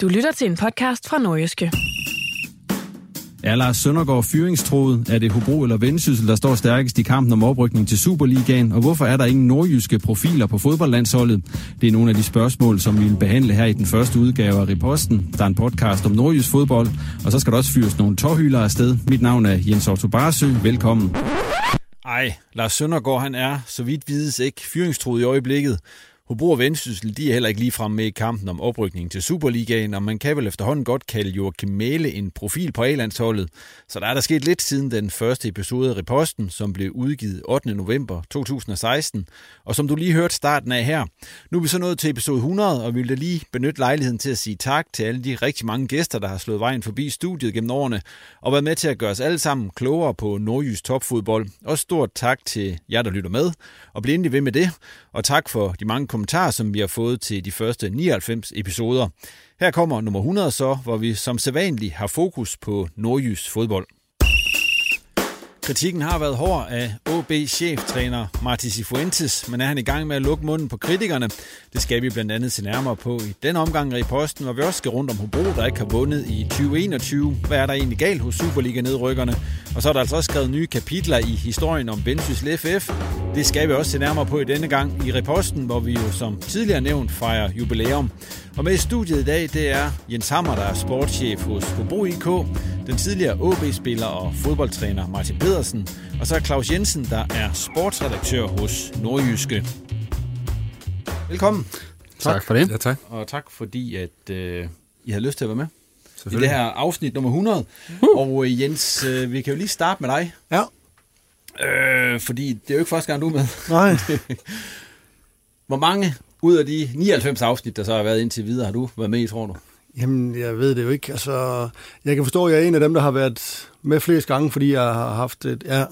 Du lytter til en podcast fra Nordjyske. Er Lars Søndergaard fyringstroet? Er det Hobro eller Vendsyssel, der står stærkest i kampen om oprykning til Superligaen? Og hvorfor er der ingen nordjyske profiler på fodboldlandsholdet? Det er nogle af de spørgsmål, som vi vil behandle her i den første udgave af Reposten. Der er en podcast om nordjysk fodbold, og så skal der også fyres nogle tårhylder afsted. Mit navn er Jens Otto Barsø. Velkommen. Ej, Lars Søndergaard han er, så vidt vides, ikke fyringstroet i øjeblikket. Hobro og Vendsyssel, de er heller ikke ligefrem med i kampen om oprykning til Superligaen, og man kan vel efterhånden godt kalde Joachim Mæle en profil på A-landsholdet. Så der er der sket lidt siden den første episode af Reposten, som blev udgivet 8. november 2016, og som du lige hørte starten af her. Nu er vi så nået til episode 100, og vi vil da lige benytte lejligheden til at sige tak til alle de rigtig mange gæster, der har slået vejen forbi studiet gennem årene, og været med til at gøre os alle sammen klogere på nordjysk topfodbold. Og stort tak til jer, der lytter med, og bliv endelig ved med det, og tak for de mange kommentarer, som vi har fået til de første 99 episoder. Her kommer nummer 100 så, hvor vi som sædvanligt har fokus på nordjysk fodbold. Kritikken har været hård af ab cheftræner Marti Sifuentes, men er han i gang med at lukke munden på kritikerne? Det skal vi blandt andet se nærmere på i den omgang i posten, hvor vi også skal rundt om Hobro, der ikke har vundet i 2021. Hvad er der egentlig galt hos Superliga-nedrykkerne? Og så er der altså også skrevet nye kapitler i historien om Vendsyssel FF. Det skal vi også se nærmere på i denne gang i reposten, hvor vi jo som tidligere nævnt fejrer jubilæum. Og med i studiet i dag, det er Jens Hammer, der er sportschef hos Hobro IK, den tidligere OB-spiller og fodboldtræner Martin Pedersen, og så er Claus Jensen, der er sportsredaktør hos Nordjyske. Velkommen. Tak for det. Ja, tak. Og tak fordi, at øh, I har lyst til at være med i det her afsnit nummer 100. Uh. Og øh, Jens, øh, vi kan jo lige starte med dig. Ja. Øh, fordi det er jo ikke første gang, du er med. Nej. Hvor mange ud af de 99 afsnit, der så har været indtil videre, har du været med i, tror du? Jamen, jeg ved det jo ikke. Altså, jeg kan forstå, at jeg er en af dem, der har været med flest gange, fordi jeg har haft et, ja,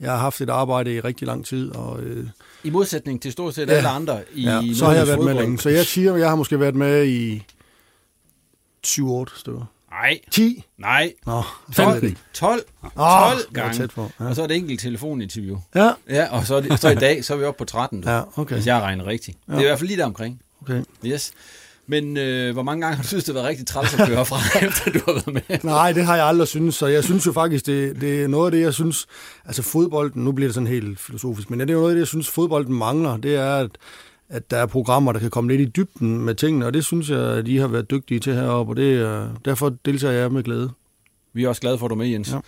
jeg har haft et arbejde i rigtig lang tid. Og, øh, I modsætning til stort set Ja. alle andre i ja, så har jeg været fodbold. med længe. Så jeg siger, at jeg har måske været med i 7-8 stykker. Nej, 10? nej. Nå, 12, 12, 12 Åh, jeg var gange. tæt på, ja. Og så er det enkelt telefoninterview. Ja, Ja, og så, er det, så i dag, så er vi oppe på 13, du, ja, okay. hvis jeg regner rigtigt. Det er i hvert fald lige der omkring. okay. Yes. Men øh, hvor mange gange har du synes, det har været rigtig træls at køre fra, efter du har været med? Nej, det har jeg aldrig synes, så jeg synes jo faktisk, det, det er noget af det, jeg synes, altså fodbolden, nu bliver det sådan helt filosofisk, men det er jo noget af det, jeg synes, fodbolden mangler, det er, at, at der er programmer, der kan komme lidt i dybden med tingene, og det synes jeg, at I har været dygtige til heroppe, og det, er- derfor deltager jeg med glæde. Vi er også glade for, at du er med, Jens. Ja.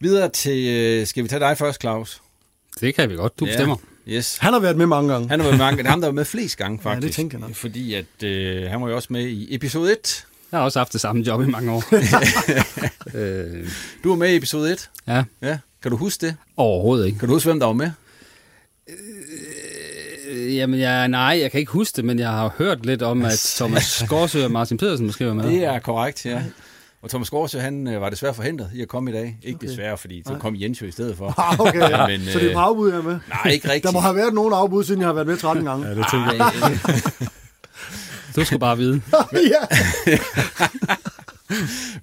Videre til, øh, skal vi tage dig først, Claus? Det kan vi godt. Du bestemmer. Ja. Yes. Han har været med mange gange. Han har været mange, det er ham, der var med flest gange, Ja, faktisk. det tænker jeg nok. Fordi at, øh, han var jo også med i episode 1. Jeg har også haft det samme job i mange år. øh, Du var med i episode 1. ja, Ja. Kan du huske det? overhovedet ikke. Kan du huske, hvem der var med? Øh, Jamen, jeg, nej, jeg kan ikke huske det, men jeg har hørt lidt om, at Thomas Skorsø og Martin Pedersen måske var med. Det er korrekt, ja. Og Thomas Gårdsø, han øh, var desværre forhindret i at komme i dag. Ikke Okay. desværre, fordi så kom Jens jo i stedet for. Ah, okay, ja. Men, så det er øh, på afbud, jeg er med? Nej, ikke rigtigt. Der må have været nogen afbud, siden jeg har været med 13 gange. Ja, det tænker jeg. Du skal bare vide.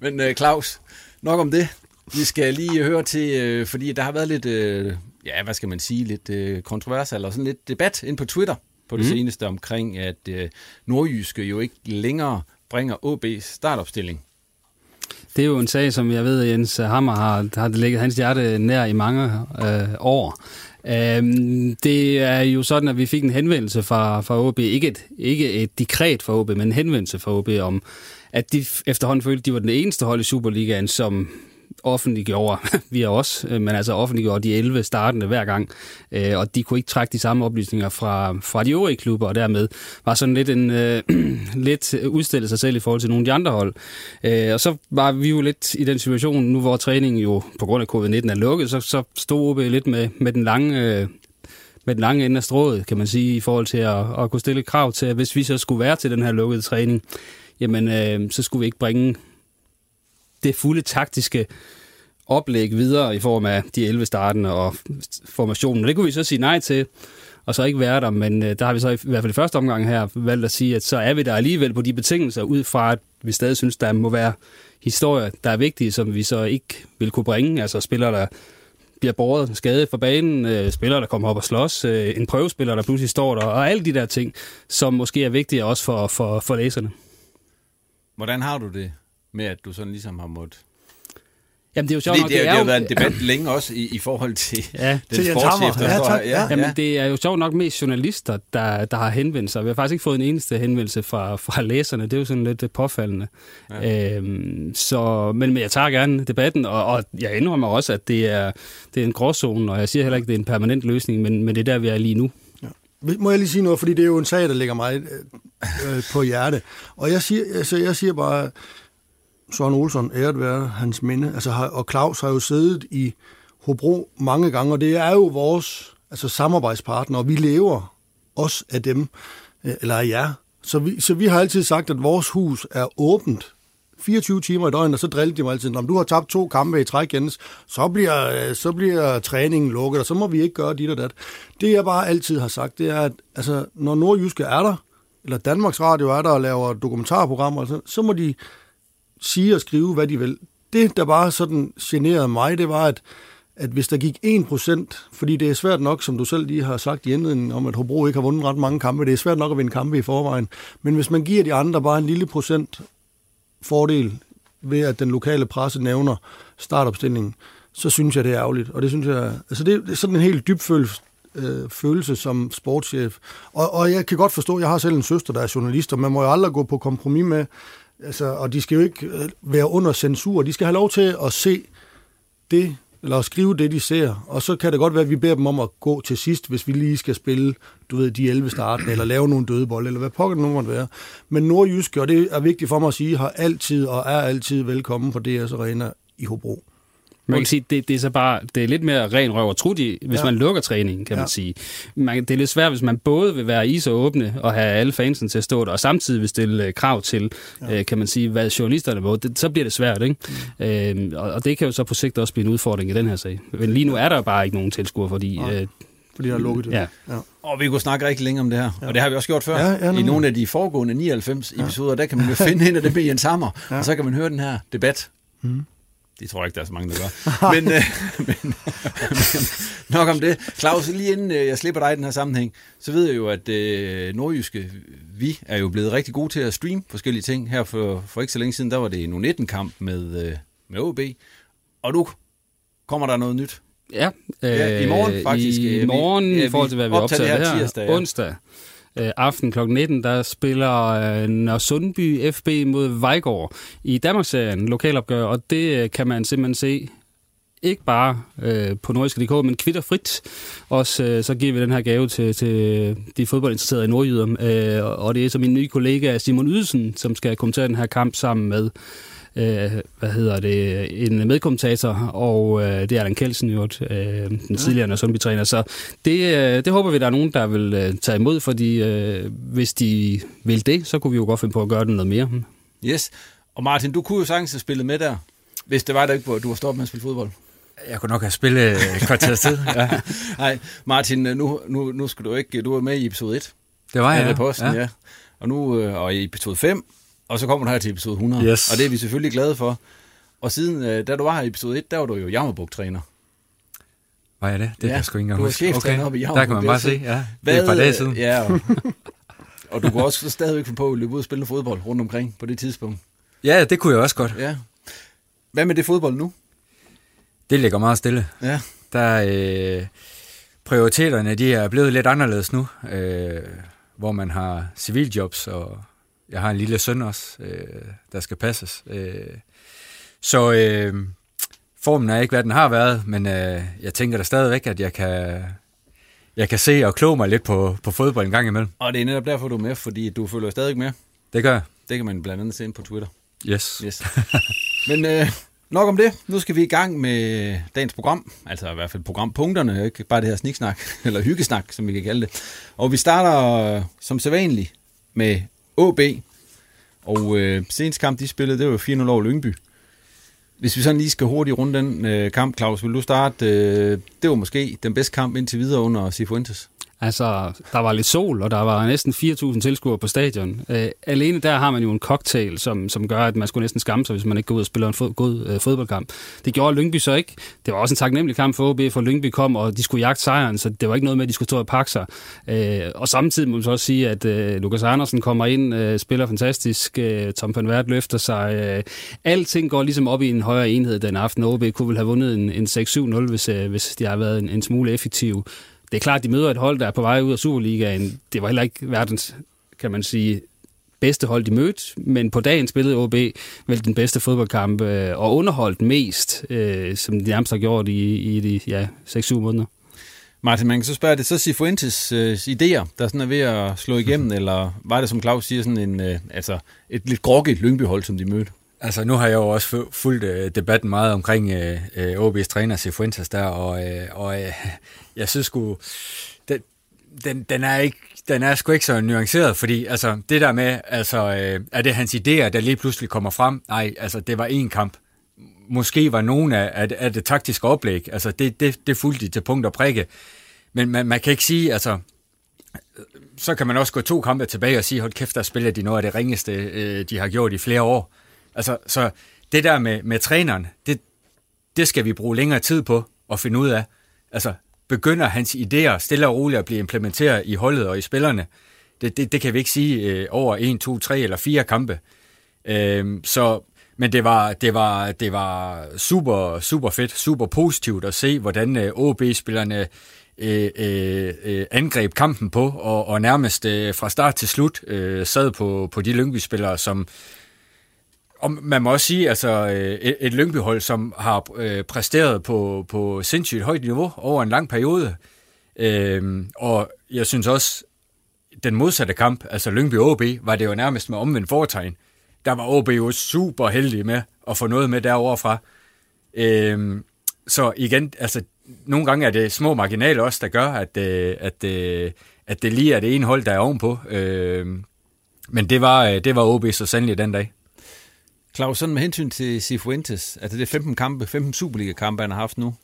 Men øh, Claus, nok om det. Vi skal lige høre til, øh, fordi der har været lidt, øh, ja, hvad skal man sige, lidt øh, kontrovers, eller sådan lidt debat ind på Twitter på det mm. seneste omkring, at øh, Nordjyske jo ikke længere bringer OB's startopstilling. Det er jo en sag, som jeg ved, Jens Hammer har, har ligget hans hjerte nær i mange øh, år. Øhm, det er jo sådan, at vi fik en henvendelse fra, fra OB, ikke et, ikke et dekret fra OB, men en henvendelse fra OB om, at de efterhånden følte, at de var den eneste hold i Superligaen, som offentliggjorde, vi er også, men altså offentliggjorde de 11 startende hver gang, øh, og de kunne ikke trække de samme oplysninger fra, fra de øvrige klubber, og dermed var sådan lidt en øh, lidt øh, udstillet sig selv i forhold til nogle af de andre hold. Øh, og så var vi jo lidt i den situation, nu hvor træningen jo på grund af covid-19 er lukket, så, så stod OB lidt med, med den lange... Øh, med den lange ende af strået, kan man sige, i forhold til at, at kunne stille krav til, at hvis vi så skulle være til den her lukkede træning, jamen øh, så skulle vi ikke bringe det fulde taktiske oplæg videre i form af de 11 startende og formationen. Og det kunne vi så sige nej til, og så ikke være der, men øh, der har vi så i, hvert fald i første omgang her valgt at sige, at så er vi der alligevel på de betingelser, ud fra at vi stadig synes, der må være historier, der er vigtige, som vi så ikke vil kunne bringe. Altså spillere, der bliver båret skadet fra banen, øh, spillere, der kommer op og slås, øh, en prøvespiller, der pludselig står der, og alle de der ting, som måske er vigtige også for, for, for læserne. Hvordan har du det med, at du sådan ligesom har måttet... Jamen, det er jo sjovt nok, det, det, det er har jo- været en debat længe også i, i forhold til Ja, den til sportschef, der Ja, står her. Ja, Jamen, ja. det er jo sjovt nok mest journalister, der, der har henvendt sig. Vi har faktisk ikke fået en eneste henvendelse fra, fra læserne. Det er jo sådan lidt påfaldende. Ja. Øhm, så, men, men jeg tager gerne debatten, og, og jeg indrømmer også, at det er, det er en gråzone, og jeg siger heller ikke, at det er en permanent løsning, men, men det er der, vi er lige nu. Må jeg lige sige noget, fordi det er jo en sag, der ligger mig øh, øh, på hjerte. Og jeg siger, altså, jeg siger bare, Søren Olsson, æret være hans minde, altså, har, og Claus har jo siddet i Hobro mange gange, og det er jo vores altså, samarbejdspartner, og vi lever også af dem, øh, eller af jer. Så vi, så vi har altid sagt, at vores hus er åbent 24 timer i døgnet, og så drillede de mig altid, om du har tabt to kampe i træk, Jens, så bliver, øh, så bliver træningen lukket, og så må vi ikke gøre dit og dat. Det jeg bare altid har sagt, det er, at altså, når Nordjyske er der, eller Danmarks Radio er der og laver dokumentarprogrammer, så, så må de sige og skrive, hvad de vil. Det, der bare sådan generede mig, det var, at, at hvis der gik 1%, fordi det er svært nok, som du selv lige har sagt i indledningen, om at Hobro ikke har vundet ret mange kampe, det er svært nok at vinde kampe i forvejen, men hvis man giver de andre bare en lille procent fordel ved, at den lokale presse nævner startopstillingen, så synes jeg, det er ærgerligt. Og det synes jeg, altså det, det er sådan en helt dyb følelse, øh, følelse som sportschef. Og, og jeg kan godt forstå, jeg har selv en søster, der er journalist, og man må jo aldrig gå på kompromis med, altså, og de skal jo ikke øh, være under censur. De skal have lov til at se det, eller at skrive det, de ser. Og så kan det godt være, at vi beder dem om at gå til sidst, hvis vi lige skal spille, du ved, de 11 starten, eller lave nogle dødebold, eller hvad pokker det nu måtte være. Men Nordjyske, og det er vigtigt for mig at sige, har altid og er altid velkommen på DS Arena i Hobro. Man kan sige, det, det er så bare, det er lidt mere ren røv og trudi, hvis Ja. man lukker træningen, kan ja. Man sige. Man, det er lidt svært, hvis man både vil være is og åbne og have alle fansen til at stå der, og samtidig vil stille øh, krav til, ja. øh, kan man sige, hvad journalisterne må. Det, så bliver det svært, ikke? Mm. Øhm, og, og det kan jo så på sigt også blive en udfordring i den her sag. Men lige nu er der bare ikke nogen tilskuere, fordi... Nej. Øh, Fordi der er lukket det. Ja. ja. Og vi kunne snakke rigtig længe om det her, ja. og det har vi også gjort før. Ja, ja, I nogle af de foregående 99 ja. episoder, der kan man jo finde en af dem med Jens Hammer. Ja. og så kan man høre den her debat. Mm. Det tror jeg ikke, der er så mange, der gør. men, øh, men, men nok om det. Claus, lige inden øh, jeg slipper dig i den her sammenhæng, så ved jeg jo, at øh, Nordjyske, vi er jo blevet rigtig gode til at streame forskellige ting. Her for, for ikke så længe siden, der var det en 19-kamp med, øh, med OB. Og nu kommer der noget nyt. Ja, Ja, i morgen faktisk. I Øh, vi- morgen, i forhold til, hvad vi optager optager det her, tirsdag, ja. onsdag øh, aften kl. 19, der spiller øh, Nørresundby FB mod Vejgaard i Danmarksserien lokalopgør, og det øh, kan man simpelthen se ikke bare øh, på nordisk.dk, men kvitterfrit. Også øh, så giver vi den her gave til, til de fodboldinteresserede i Nordjyder. Øh, og det er så min nye kollega Simon Ydelsen, som skal kommentere den her kamp sammen med øh, hvad hedder det, en medkommentator, og øh, det er Allan Kelsen jo, øh, den ja. tidligere Sundby-træner. Så det, øh, det håber vi, der er nogen, der vil øh, tage imod, fordi øh, hvis de vil det, så kunne vi jo godt finde på at gøre det noget mere. Yes. Og Martin, du kunne jo sagtens have spillet med der, hvis det var der ikke, hvor du var stoppet med at spille fodbold. Jeg kunne nok have spillet et kvarter tid. Ja. Nej, Martin, nu, nu, nu skal du ikke... Du var med i episode 1. Det var jeg, ja. Posten, ja. ja. Og nu øh, og i episode 5, og så kommer du her til episode 100. Yes. Og det er vi selvfølgelig glade for. Og siden, øh, da du var her i episode 1, der var du jo Jammerbuk-træner. Var jeg det? Det ja, kan jeg sgu ikke engang du var huske. cheftræner oppe i Jammerbuk. Der kan man bare se, ja. Det er et par dage siden. Ja, og, og du kunne også stadigvæk finde på at løbe ud og spille fodbold rundt omkring på det tidspunkt. Ja, det kunne jeg også godt. Ja. Hvad med det fodbold nu? Det ligger meget stille. Ja. Der øh, prioriteterne, de er blevet lidt anderledes nu, øh, hvor man har civiljobs, og jeg har en lille søn også, øh, der skal passes. Øh, så øh, formen er ikke, hvad den har været, men øh, jeg tænker da stadigvæk, at jeg kan, jeg kan se og kloge mig lidt på, på fodbold en gang imellem. Og det er netop derfor, du er med, fordi du følger stadig med. Det gør jeg. Det kan man blandt andet se på Twitter. Yes. yes. Men øh, nok om det. Nu skal vi i gang med dagens program. Altså i hvert fald programpunkterne, ikke bare det her sniksnak, eller hyggesnak, som vi kan kalde det. Og vi starter øh, som sædvanligt med AB. Og øh, senest kamp, de spillede, det var 4-0 over Lyngby. Hvis vi sådan lige skal hurtigt runde den øh, kamp, Claus, vil du starte? Øh, det var måske den bedste kamp indtil videre under Sifuentes. Altså, der var lidt sol, og der var næsten 4.000 tilskuere på stadion. Øh, alene der har man jo en cocktail, som, som gør, at man skulle næsten skamme sig, hvis man ikke går ud og spiller en fod, god øh, fodboldkamp. Det gjorde Lyngby så ikke. Det var også en taknemmelig kamp for OB, for Lyngby kom, og de skulle jagte sejren, så det var ikke noget med, at de skulle stå og pakke sig. Øh, og samtidig må man så også sige, at øh, Lukas Andersen kommer ind, øh, spiller fantastisk, øh, Tom van Vært løfter sig. Øh, alting går ligesom op i en højere enhed den aften. OB kunne vel have vundet en, en 6-7-0, hvis, øh, hvis de har været en, en smule effektive det er klart, at de møder et hold, der er på vej ud af Superligaen. Det var heller ikke verdens, kan man sige, bedste hold, de mødte, men på dagen spillede OB vel den bedste fodboldkamp øh, og underholdt mest, øh, som de nærmest har gjort i, i de ja, 6-7 måneder. Martin, man kan så spørge, er det så Cifuentes øh, idéer, der sådan er ved at slå igennem, eller var det, som Claus siger, sådan en, øh, altså et lidt grogget Lyngby-hold, som de mødte? Altså, nu har jeg jo også fulgt øh, debatten meget omkring øh, øh, OB's træner Cifuentes der, og, øh, og øh, jeg synes sgu, den, den, den, er ikke, den er sgu ikke så nuanceret, fordi altså, det der med, altså, øh, er det hans idéer, der lige pludselig kommer frem? Nej, altså, det var én kamp. Måske var nogen af, af, af det taktiske oplæg, altså, det, det, det fulgte de til punkt og prikke. Men man, man kan ikke sige, altså, øh, så kan man også gå to kampe tilbage og sige, hold kæft, der spiller de noget af det ringeste, øh, de har gjort i flere år. Altså, så det der med, med træneren, det, det skal vi bruge længere tid på at finde ud af. Altså, begynder hans idéer stille og roligt at blive implementeret i holdet og i spillerne? Det, det, det kan vi ikke sige øh, over 1, 2, 3 eller 4 kampe. Øh, så, men det var, det, var, det var super, super fedt, super positivt at se, hvordan øh, OB-spillerne øh, øh, øh, angreb kampen på, og, og nærmest øh, fra start til slut øh, sad på, på de Lyngby-spillere, som, og man må også sige, altså øh, et, et Lyngby-hold, som har øh, præsteret på, på sindssygt højt niveau over en lang periode. Øhm, og jeg synes også, den modsatte kamp, altså Lyngby-OB, var det jo nærmest med omvendt foretegn. Der var OB jo super heldig med at få noget med derovre fra. Øhm, så igen, altså nogle gange er det små marginaler også, der gør, at, øh, at, øh, at det lige er det ene hold, der er ovenpå. Øhm, men det var, øh, det var OB så sandelig den dag. Claus, sådan med hensyn til Cifuentes, altså det er 15 kampe, 15 Superliga-kampe, han har haft nu,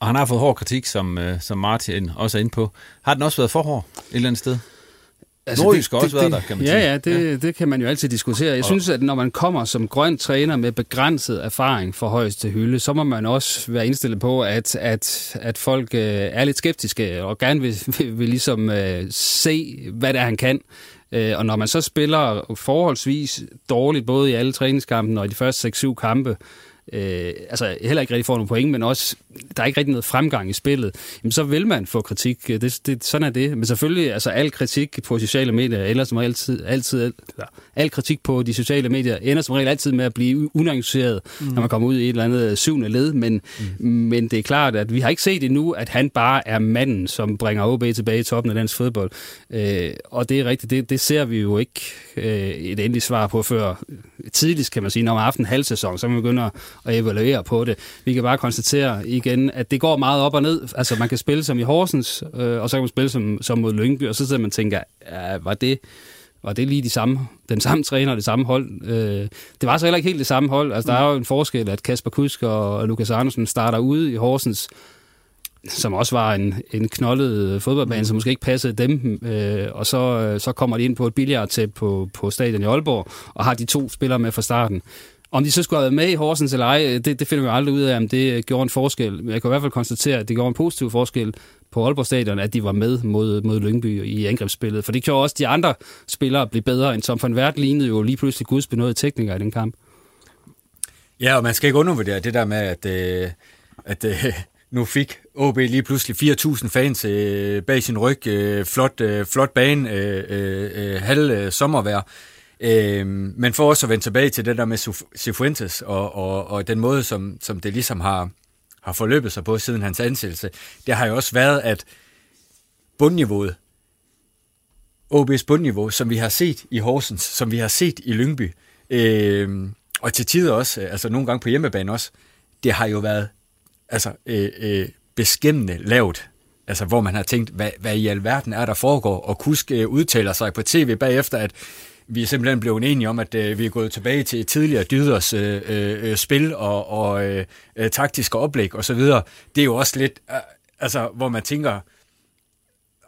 og han har fået hård kritik, som, øh, som Martin også er inde på. Har den også været for hård et eller andet sted? Altså, Nordjysk har også det, været der, kan man ja, sige. Ja, det, ja, det kan man jo altid diskutere. Jeg og, synes, at når man kommer som grøn træner med begrænset erfaring for højeste hylde, så må man også være indstillet på, at, at, at folk øh, er lidt skeptiske og gerne vil, vil, vil ligesom øh, se, hvad det er, han kan. Øh, og når man så spiller forholdsvis dårligt, både i alle træningskampen og i de første 6-7 kampe, øh, altså heller ikke rigtig får nogle point, men også, der er ikke rigtig noget fremgang i spillet, jamen så vil man få kritik. Det, det, sådan er det. Men selvfølgelig, altså al kritik på sociale medier, eller som altid, altid eller, al kritik på de sociale medier, ender som regel altid med at blive unuanceret, mm. når man kommer ud i et eller andet syvende led, men, mm. men det er klart, at vi har ikke set endnu, at han bare er manden, som bringer OB tilbage i toppen af dansk fodbold. Øh, og det er rigtigt, det, det ser vi jo ikke øh, et endeligt svar på før tidligst, kan man sige, når man har haft en halv sæson, så man begynder at evaluere på det. Vi kan bare konstatere igen, at det går meget op og ned. Altså, man kan spille som i Horsens, øh, og så kan man spille som, som mod Lyngby, og så sidder man og tænker, ja, var det og det lige de samme, den samme træner og det samme hold. Øh, det var så heller ikke helt det samme hold. Altså, der er jo en forskel, at Kasper Kusk og Lukas Andersen starter ude i Horsens, som også var en, en knoldet fodboldbane, som måske ikke passede dem, øh, og så, øh, så kommer de ind på et billiardtæp på, på stadion i Aalborg, og har de to spillere med fra starten. Om de så skulle have været med i Horsens eller ej, det, det finder vi aldrig ud af, om det øh, gjorde en forskel. Men jeg kan i hvert fald konstatere, at det gjorde en positiv forskel på Aalborg Stadion, at de var med mod, mod Lyngby i angrebsspillet. For det gjorde også de andre spillere blive bedre, end som for en lignede jo lige pludselig gudsbenåede teknikere i den kamp. Ja, og man skal ikke undervurdere det der med, at, øh, at øh, nu fik OB lige pludselig 4.000 fans øh, bag sin ryg. Øh, flot, øh, flot bane, øh, øh, øh halv øh, sommervejr. Øh, men for også at vende tilbage til det der med Cifuentes og, og, og den måde, som, som det ligesom har, har forløbet sig på siden hans ansættelse, det har jo også været, at bundniveauet, OB's bundniveau, som vi har set i Horsens, som vi har set i Lyngby, øh, og til tider også, altså nogle gange på hjemmebane også, det har jo været altså, øh, øh, beskæmmende lavt. Altså, hvor man har tænkt, hvad, hvad i alverden er der foregår, og Kusk øh, udtaler sig på tv bagefter, at vi er simpelthen blevet enige om, at øh, vi er gået tilbage til tidligere dyders øh, øh, øh spil og, og øh, øh taktiske oplæg osv. Det er jo også lidt, øh, altså, hvor man tænker,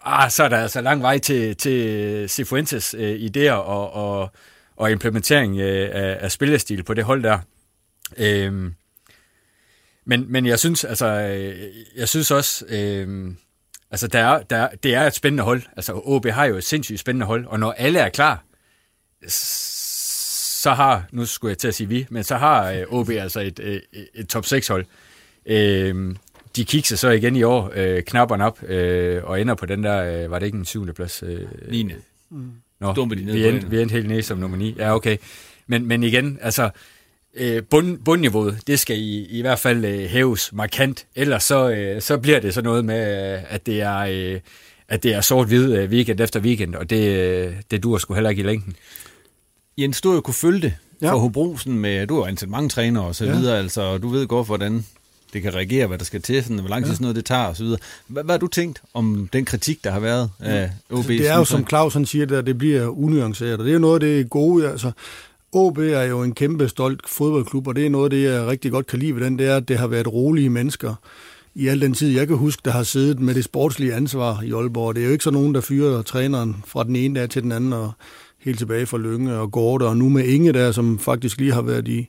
ah, så er der altså lang vej til, til Cifuentes øh, idéer og, og, og implementering øh, af, af spillestil på det hold der. Øh, men, men jeg synes, altså, øh, jeg synes også, øh, altså, der er, der, det er et spændende hold. Altså, OB har jo et sindssygt spændende hold, og når alle er klar, så har, nu skulle jeg til at sige vi, men så har øh, OB altså et, et, et top 6 hold. Øh, de kigger så igen i år øh, knapperne op øh, og ender på den der, øh, var det ikke en syvende plads? Øh, 9. Mm. Nå, de vi, endte, vi endte helt nede som nummer 9. Ja, okay. Men, men igen, altså, øh, bund, bundniveauet, det skal i, i hvert fald øh, hæves markant. Ellers så, øh, så bliver det så noget med, øh, at det er... Øh, at det er sort-hvid øh, weekend efter weekend, og det, øh, det dur sgu heller ikke i længden. Jens, du har jo kunne følge det ja. for Hobrosen med, du har ansat mange trænere og så ja. videre, altså, og du ved godt, hvordan det kan reagere, hvad der skal til, sådan, hvor lang tid ja. sådan noget det tager videre. Hvad, hvad har du tænkt om den kritik, der har været af OB? Det er jo, som Claus han siger, at det bliver unuanceret, og det er jo noget af det gode, altså, OB er jo en kæmpe stolt fodboldklub, og det er noget af det, jeg rigtig godt kan lide ved den, det er, at det har været rolige mennesker i al den tid, jeg kan huske, der har siddet med det sportslige ansvar i Aalborg. Det er jo ikke så nogen, der fyrer træneren fra den ene dag til den anden, og helt tilbage fra Lønge og Gorte, og nu med Inge der, som faktisk lige har været i,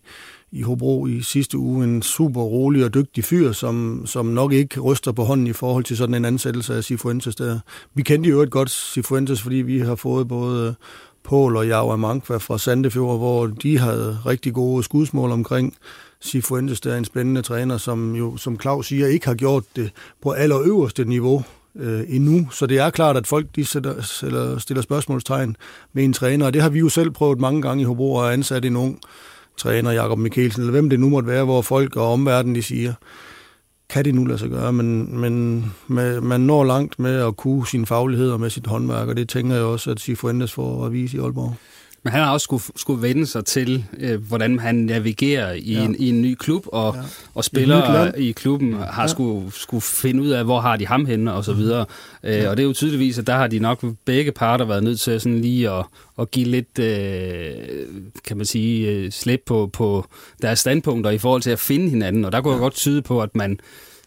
i Hobro i sidste uge, en super rolig og dygtig fyr, som, som nok ikke ryster på hånden i forhold til sådan en ansættelse af Sifuentes der. Vi kendte jo et godt Sifuentes, fordi vi har fået både øh, Pål og Java Mankva fra Sandefjord, hvor de havde rigtig gode skudsmål omkring Sifuentes, der er en spændende træner, som jo, som Claus siger, ikke har gjort det på allerøverste niveau øh, endnu. Så det er klart, at folk de sætter, sætter, stiller spørgsmålstegn med en træner, og det har vi jo selv prøvet mange gange i Hobro og ansat en ung træner, Jakob Mikkelsen, eller hvem det nu måtte være, hvor folk og omverdenen de siger, kan det nu lade sig gøre, men, men med, man når langt med at kunne sin faglighed og med sit håndværk, og det tænker jeg også, at Sifuentes får at vise i Aalborg. Men han har også skulle, skulle vende sig til, øh, hvordan han navigerer i, ja. en, i en ny klub, og, ja. og spillere i klubben har ja. skulle, skulle finde ud af, hvor har de ham henne, og så videre. Øh, ja. Og det er jo tydeligvis, at der har de nok begge parter været nødt til sådan lige at, at give lidt, øh, kan man sige, øh, slip på, på deres standpunkter i forhold til at finde hinanden. Og der kunne ja. jeg godt tyde på, at man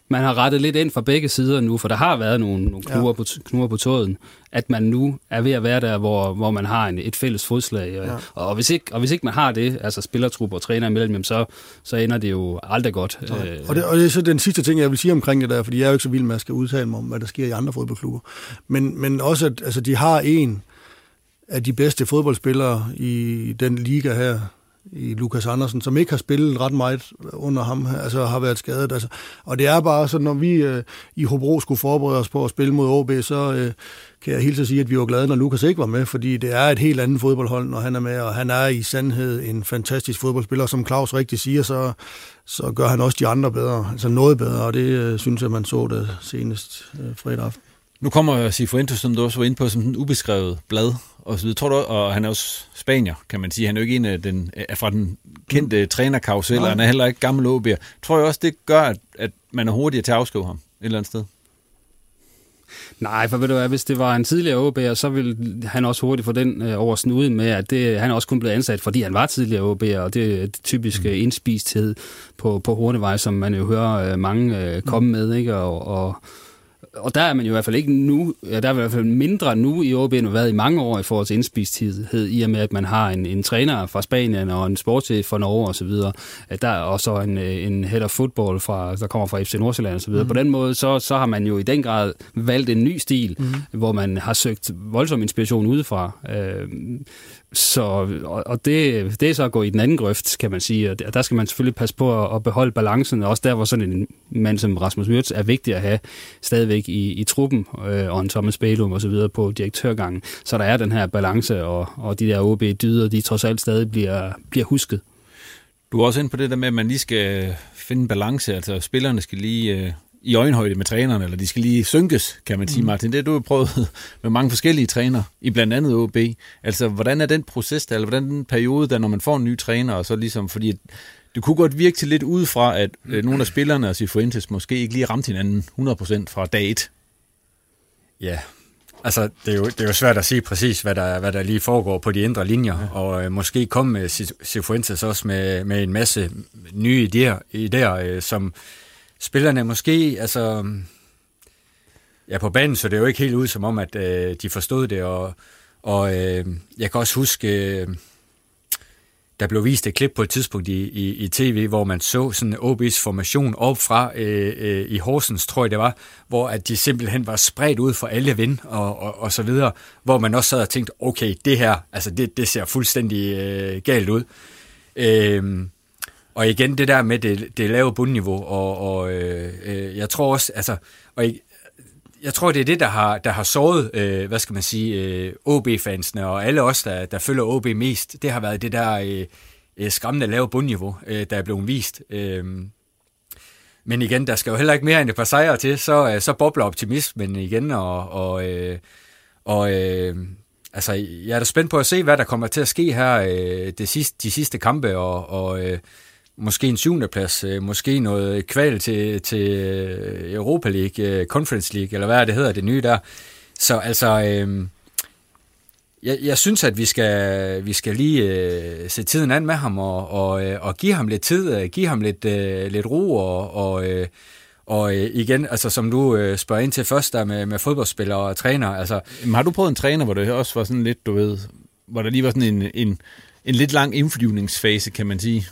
man har rettet lidt ind fra begge sider nu, for der har været nogle, nogle knuger, ja. på, knuger på tåden, at man nu er ved at være der, hvor, hvor man har en, et fælles fodslag. Og, ja. og, hvis ikke, og hvis ikke man har det, altså spillertrupper og træner imellem, så, så ender det jo aldrig godt. Ja. Øh. Og, det, og det er så den sidste ting, jeg vil sige omkring det der, fordi jeg er jo ikke så vild med at skal udtale mig om, hvad der sker i andre fodboldklubber. Men, men også, at altså, de har en af de bedste fodboldspillere i den liga her, i Lukas Andersen, som ikke har spillet ret meget under ham, altså har været skadet. Altså. Og det er bare så, når vi øh, i Hobro skulle forberede os på at spille mod OB, så øh, kan jeg helt sige, at vi var glade, når Lukas ikke var med, fordi det er et helt andet fodboldhold, når han er med, og han er i sandhed en fantastisk fodboldspiller. Som Claus rigtig siger, så, så gør han også de andre bedre, altså noget bedre, og det øh, synes jeg, man så det senest øh, fredag aften. Nu kommer Sifuentes, som du også var inde på, som en ubeskrevet blad og så videre. Tror du, og han er også spanier, kan man sige. Han er jo ikke en af den, er fra den kendte mm. trænerkarusel, og han er heller ikke gammel OB'er. Tror jeg også, det gør, at, at man er hurtigere til at afskrive ham et eller andet sted? Nej, for ved du hvad, hvis det var en tidligere OB'er, så ville han også hurtigt få den øh, over snuden med, at det, han er også kun blevet ansat, fordi han var tidligere OB'er, og det er det typiske mm. indspisthed på, på Hornevej, som man jo hører øh, mange øh, komme med, ikke? Og, og og der er man jo i hvert fald ikke nu, ja, der er i hvert fald mindre nu i OB, end været i mange år i forhold til indspisthed, i og med, at man har en, en træner fra Spanien og en sportschef fra Norge osv. Der er også en, en head of football, fra, der kommer fra FC Nordsjælland osv. Mm. På den måde, så, så har man jo i den grad valgt en ny stil, mm. hvor man har søgt voldsom inspiration udefra. Øh, så, og, og det, det er så at gå i den anden grøft, kan man sige. Og der skal man selvfølgelig passe på at, at beholde balancen, også der, hvor sådan en mand som Rasmus Wirtz er vigtig at have stadigvæk i, i truppen, øh, og en Thomas Bælum og så videre på direktørgangen. Så der er den her balance, og, og de der OB-dyder, de trods alt stadig bliver, bliver husket. Du er også ind på det der med, at man lige skal finde balance, altså spillerne skal lige øh, i øjenhøjde med trænerne, eller de skal lige synkes, kan man sige, mm. Martin. Det du har prøvet med mange forskellige træner, i blandt andet OB. Altså, hvordan er den proces der, eller hvordan den periode der, når man får en ny træner, og så ligesom, fordi det kunne godt virke til lidt udefra, at øh, nogle af spillerne og Cifuentes måske ikke lige ramte hinanden 100% fra dag 1. Ja, altså det er, jo, det er jo svært at sige præcis, hvad der, hvad der lige foregår på de indre linjer, ja. og øh, måske komme Cifuentes også med, med en masse nye idéer, idéer øh, som spillerne måske, altså, ja, på banen så det er jo ikke helt ud som om, at øh, de forstod det, og, og øh, jeg kan også huske, øh, der blev vist et klip på et tidspunkt i, i, i tv, hvor man så sådan en OB's formation op fra øh, øh, i Horsens, tror jeg det var, hvor at de simpelthen var spredt ud for alle vind og, og, og så videre, hvor man også sad og tænkte, okay, det her, altså det, det ser fuldstændig øh, galt ud. Øh, og igen det der med det, det lave bundniveau, og, og øh, øh, jeg tror også, altså, og jeg, jeg tror, det er det, der har, der har såret, øh, hvad skal man sige, øh, OB-fansene og alle os, der, der følger OB mest. Det har været det der øh, øh, skræmmende lave bundniveau, øh, der er blevet vist. Øh, men igen, der skal jo heller ikke mere end et par sejre til, så, øh, så bobler optimismen igen, og, og, øh, og øh, altså, jeg er da spændt på at se, hvad der kommer til at ske her øh, det sidste, de sidste kampe, og, og øh, måske en syvende plads, øh, måske noget kval til, til øh, Europa League, øh, Conference League, eller hvad det hedder, det nye der. Så altså, øh, jeg, jeg synes, at vi skal, vi skal lige øh, se tiden an med ham, og, og, og give ham lidt tid, give ham lidt, øh, lidt ro, og, og, øh, og igen, altså som du øh, spørger ind til først der med, med fodboldspillere og træner, altså... Jamen, har du prøvet en træner, hvor det også var sådan lidt, du ved, hvor der lige var sådan en, en, en lidt lang indflyvningsfase, kan man sige?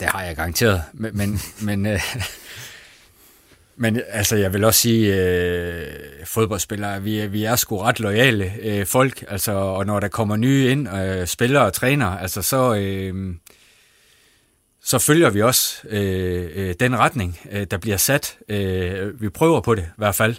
Det har jeg garanteret. Men, men, men, øh, men altså, jeg vil også sige, øh, fodboldspillere, vi, vi er sgu ret lojale øh, folk, altså, og når der kommer nye ind, øh, spillere og træner, altså, så, øh, så følger vi også øh, øh, den retning, øh, der bliver sat. Øh, vi prøver på det i hvert fald.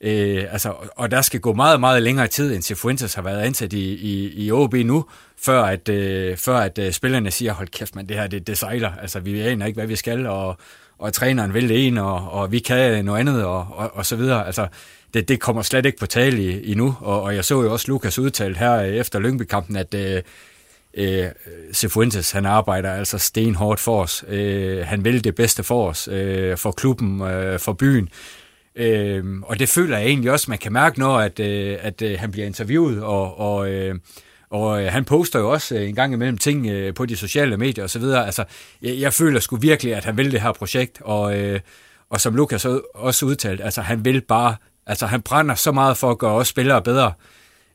Øh, altså, og der skal gå meget, meget længere tid, end Cifuentes har været ansat i, i, i OB nu, før at, øh, før at øh, spillerne siger, hold kæft, man, det her, det, det sejler. Altså, vi aner ikke, hvad vi skal, og, og træneren vil det ene, og, og vi kan noget andet, og, og, og så videre. Altså, det, det kommer slet ikke på tale endnu, og, og jeg så jo også Lukas udtalt her øh, efter Lyngby-kampen, at øh, øh, Cifuentes, han arbejder altså stenhårdt for os. Øh, han vil det bedste for os, øh, for klubben, øh, for byen. Øh, og det føler jeg egentlig også, man kan mærke, når at, øh, at øh, han bliver interviewet, og, og, øh, og øh, han poster jo også øh, en gang imellem ting øh, på de sociale medier osv. Altså, jeg, jeg føler sgu virkelig, at han vil det her projekt, og, øh, og som Lukas også udtalt, altså han vil bare, altså han brænder så meget for at gøre os spillere bedre,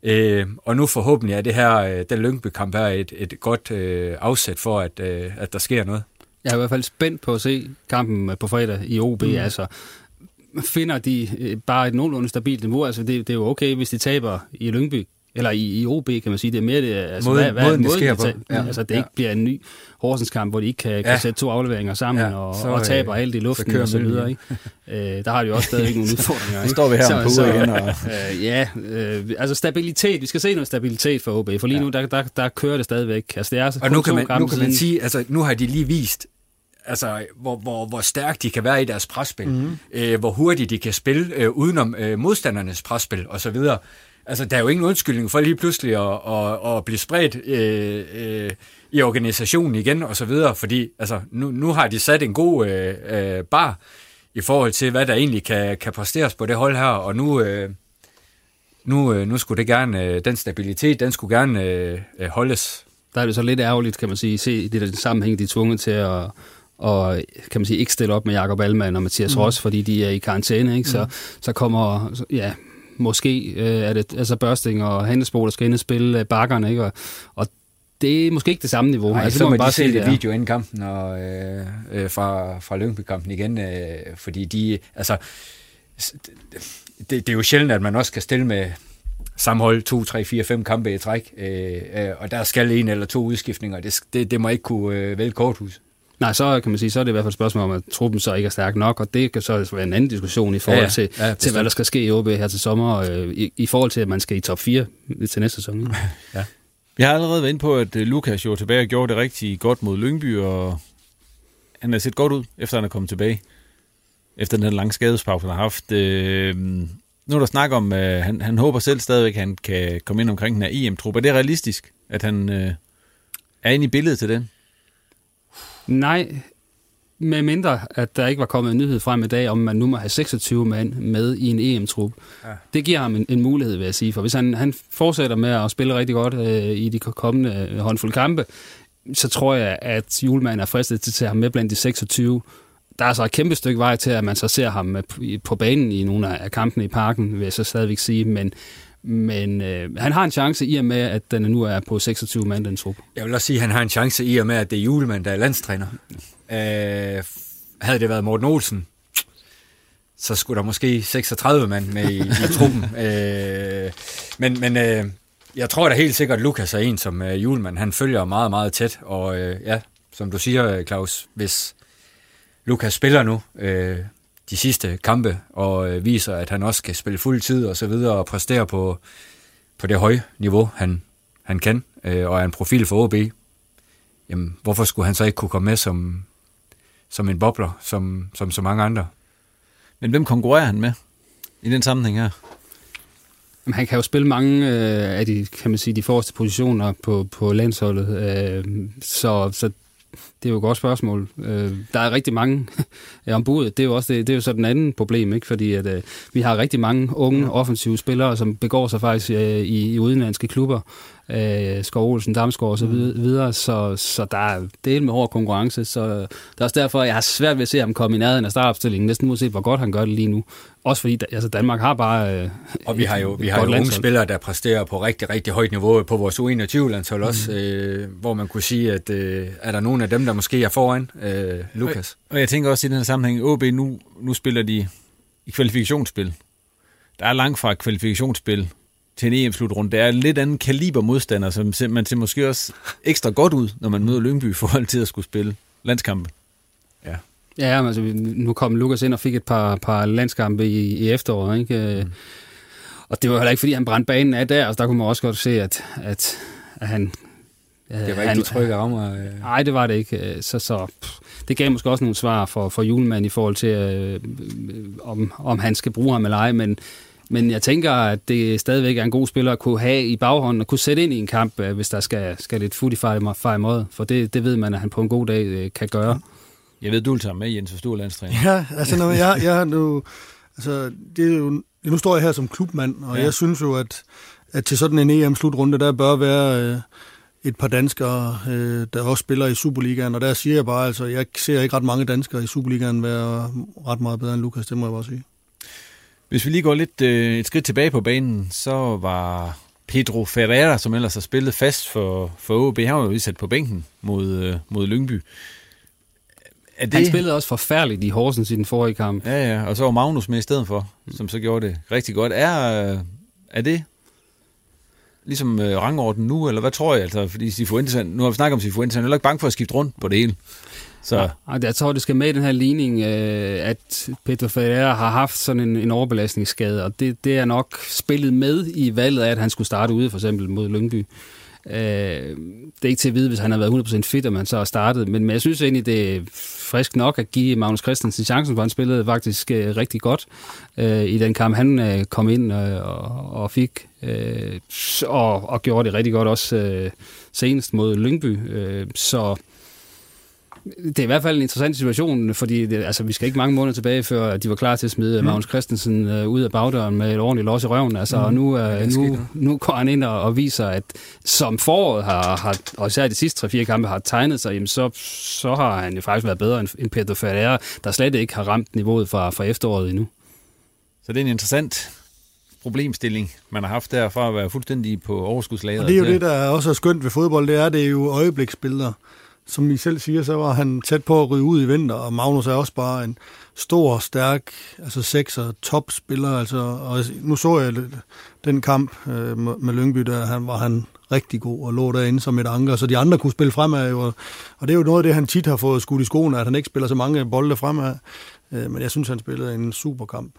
øh, og nu forhåbentlig er det her, øh, den Lyngby-kamp her et, et godt øh, afsæt for, at, øh, at der sker noget. Jeg er i hvert fald spændt på at se kampen på fredag i OB. Mm. Altså, finder de øh, bare et nogenlunde stabilt niveau. Altså, det, det er jo okay, hvis de taber i Lyngby, eller i, i OB, kan man sige. Det er mere det, altså, måden, hvad, hvad måden, det sker på. Ja. Altså, det ja. ikke bliver en ny Horsens kamp, hvor de ikke kan, ja. kan sætte to afleveringer sammen ja, og, så, og taber alt i luften og så videre. Ikke? øh, der har de jo også stadig nogle udfordringer. Ikke? står vi her så, på så, igen. Og... øh, ja, øh, altså stabilitet. Vi skal se noget stabilitet for OB, for lige ja. nu, der, der, der kører det stadigvæk. Altså, det er og nu kan, man, nu kan man sige, altså nu har de lige vist, altså, hvor, hvor, hvor stærkt de kan være i deres presspil, mm. øh, hvor hurtigt de kan spille øh, udenom øh, modstandernes presspil osv. Altså, der er jo ingen undskyldning for lige pludselig at, at, at blive spredt øh, øh, i organisationen igen og så videre, fordi altså, nu, nu har de sat en god øh, øh, bar i forhold til, hvad der egentlig kan, kan præsteres på det hold her, og nu, øh, nu, øh, nu skulle det gerne, øh, den stabilitet, den skulle gerne øh, øh holdes. Der er det så lidt ærgerligt, kan man sige, se i det sammenhæng, de er tvunget til at og kan man sige, ikke stille op med Jakob Allmann og Mathias mm. Ross, fordi de er i karantæne, ikke? Så, mm. så kommer, ja, måske øh, er det altså Børsting og Handelsbo, der skal ind og spille øh, bakkerne, ikke? Og, og det er måske ikke det samme niveau. Nej, altså, så må man bare se det video inden kampen og, øh, øh, fra, fra Lyngby-kampen igen, øh, fordi de, altså, det, det er jo sjældent, at man også kan stille med samme hold 2, 3, 4, 5 kampe i træk, øh, øh, og der skal en eller to udskiftninger. Det, det, det må ikke kunne øh, vælge korthus. Nej, så kan man sige, så er det i hvert fald et spørgsmål om, at truppen så ikke er stærk nok, og det kan så være en anden diskussion i forhold ja, til, ja, til hvad der skal ske i OB her til sommer, øh, i, i forhold til, at man skal i top 4 til næste sæson. ja. Vi har allerede været inde på, at øh, Lukas jo tilbage og gjorde det rigtig godt mod Lyngby, og han har set godt ud, efter han er kommet tilbage. Efter den lange skadespause, han har haft. Øh, nu er der snak om, øh, han, han håber selv stadigvæk, at han kan komme ind omkring den her EM-truppe. Er det realistisk, at han øh, er inde i billedet til den? Nej, med mindre, at der ikke var kommet en nyhed frem i dag, om man nu må have 26 mand med i en EM-trup. Ja. Det giver ham en, en mulighed, vil jeg sige. For hvis han, han fortsætter med at spille rigtig godt øh, i de kommende øh, håndfulde kampe, så tror jeg, at Julemand er fristet til at tage ham med blandt de 26. Der er så et kæmpe stykke vej til, at man så ser ham på banen i nogle af kampene i parken, vil jeg så stadigvæk sige. Men, men øh, han har en chance i og med, at den nu er på 26 mand, den trup. Jeg vil også sige, at han har en chance i og med, at det er julemand, der er landstræner. Øh, havde det været Morten Olsen, så skulle der måske 36 mand med i, i truppen. Øh, men men øh, jeg tror da helt sikkert, at Lukas er en som øh, julemand. Han følger meget, meget tæt. Og øh, ja, som du siger, Claus, hvis Lukas spiller nu, øh, de sidste kampe, og øh, viser, at han også skal spille fuld tid og så videre, og præstere på, på det høje niveau, han, han kan, øh, og er en profil for OB, jamen, hvorfor skulle han så ikke kunne komme med som, som en bobler, som, som så mange andre? Men hvem konkurrerer han med i den sammenhæng her? Jamen, han kan jo spille mange øh, af de, kan man sige, de forreste positioner på, på landsholdet, øh, så, så det er jo et godt spørgsmål. Øh, der er rigtig mange om budet. Det er jo også det, det er jo så den anden problem, ikke? fordi at, øh, vi har rigtig mange unge offensive spillere, som begår sig faktisk øh, i, i udenlandske klubber. Øh, Skov Olsen, Damsgaard og så mm. videre, så, så der er del med hård konkurrence, så det er også derfor, jeg har svært ved at se ham komme i nærheden af startopstillingen, næsten uanset hvor godt han gør det lige nu. Også fordi altså Danmark har bare øh, Og vi har jo, vi har jo unge spillere, der præsterer på rigtig, rigtig højt niveau på vores U21-landshold mm. også, øh, hvor man kunne sige, at øh, er der nogen af dem, der måske er foran øh, Lukas? Og, og jeg tænker også i den her sammenhæng, OB nu, nu spiller de i kvalifikationsspil. Der er langt fra et kvalifikationsspil til en EM-slutrunde. Det er en lidt anden kaliber modstander, som man ser måske også ekstra godt ud, når man møder Lyngby i forhold til at skulle spille landskampe. Ja. Ja, altså, nu kom Lukas ind og fik et par, par landskampe i, i efteråret, ikke? Mm. Og det var heller ikke, fordi han brændte banen af der, altså der kunne man også godt se, at, at, at han... Det var ikke han, de trygge rammer? Øh. Nej, det var det ikke. Så, så pff, det gav måske også nogle svar for, for julemanden i forhold til, øh, om, om han skal bruge ham eller ej, men men jeg tænker, at det stadigvæk er en god spiller at kunne have i baghånden og kunne sætte ind i en kamp, øh, hvis der skal, skal lidt fut i far måde. For det, det ved man, at han på en god dag øh, kan gøre. Jeg ved, du vil tage med, Jens, hvis du er landstræner. Ja, altså når jeg, jeg nu, altså, det er jo, nu står jeg her som klubmand, og ja. jeg synes jo, at, at til sådan en EM-slutrunde, der bør være øh, et par danskere, øh, der også spiller i Superligaen, og der siger jeg bare, altså, jeg ser ikke ret mange danskere i Superligaen være ret meget bedre end Lukas, det må jeg bare sige. Hvis vi lige går lidt øh, et skridt tilbage på banen, så var Pedro Ferreira, som ellers har spillet fast for, for OB, han var jo sat på bænken mod, øh, mod Lyngby. Er det... Han spillede også forfærdeligt i Horsens i den forrige kamp. Ja, ja, og så var Magnus med i stedet for, mm. som så gjorde det rigtig godt. Er, øh, er det ligesom øh, rangorden nu, eller hvad tror jeg? Altså, fordi Sifuentes, nu har vi snakket om Sifuentes, han er heller ikke bange for at skifte rundt på det hele. Så. Ja, jeg tror, det skal med i den her ligning, øh, at Pedro Ferreira har haft sådan en, en overbelastningsskade, og det, det er nok spillet med i valget af, at han skulle starte ude, for eksempel mod Lyngby. Øh, det er ikke til at vide, hvis han har været 100% fit, og man så har startet, men, men jeg synes egentlig, det er frisk nok at give Magnus Christensen chancen, for han spillede faktisk øh, rigtig godt øh, i den kamp, han øh, kom ind øh, og, og fik, øh, og, og gjorde det rigtig godt også øh, senest mod Lyngby. Øh, så det er i hvert fald en interessant situation, fordi det, altså, vi skal ikke mange måneder tilbage, før de var klar til at smide mm. Magnus Christensen uh, ud af bagdøren med et ordentligt los i røven. Altså, mm. og nu, uh, nu, nu går han ind og, og viser, at som foråret har, har og især de sidste 3-4 kampe har tegnet sig, jamen, så, så har han jo faktisk været bedre end, end Pedro Ferreira, der slet ikke har ramt niveauet fra, fra efteråret endnu. Så det er en interessant problemstilling, man har haft der fra at være fuldstændig på overskudslaget. Og det er jo det, der også er skønt ved fodbold, det er, det er jo øjebliksbilleder. Som I selv siger, så var han tæt på at ryge ud i vinter, og Magnus er også bare en stor, stærk, altså sekser, topspiller. Altså, og nu så jeg den kamp øh, med Lyngby, der han, var han rigtig god og lå derinde som et anker, så de andre kunne spille fremad. Jo, og det er jo noget af det, han tit har fået skudt i skoene, at han ikke spiller så mange bolde fremad. Øh, men jeg synes, han spillede en super kamp.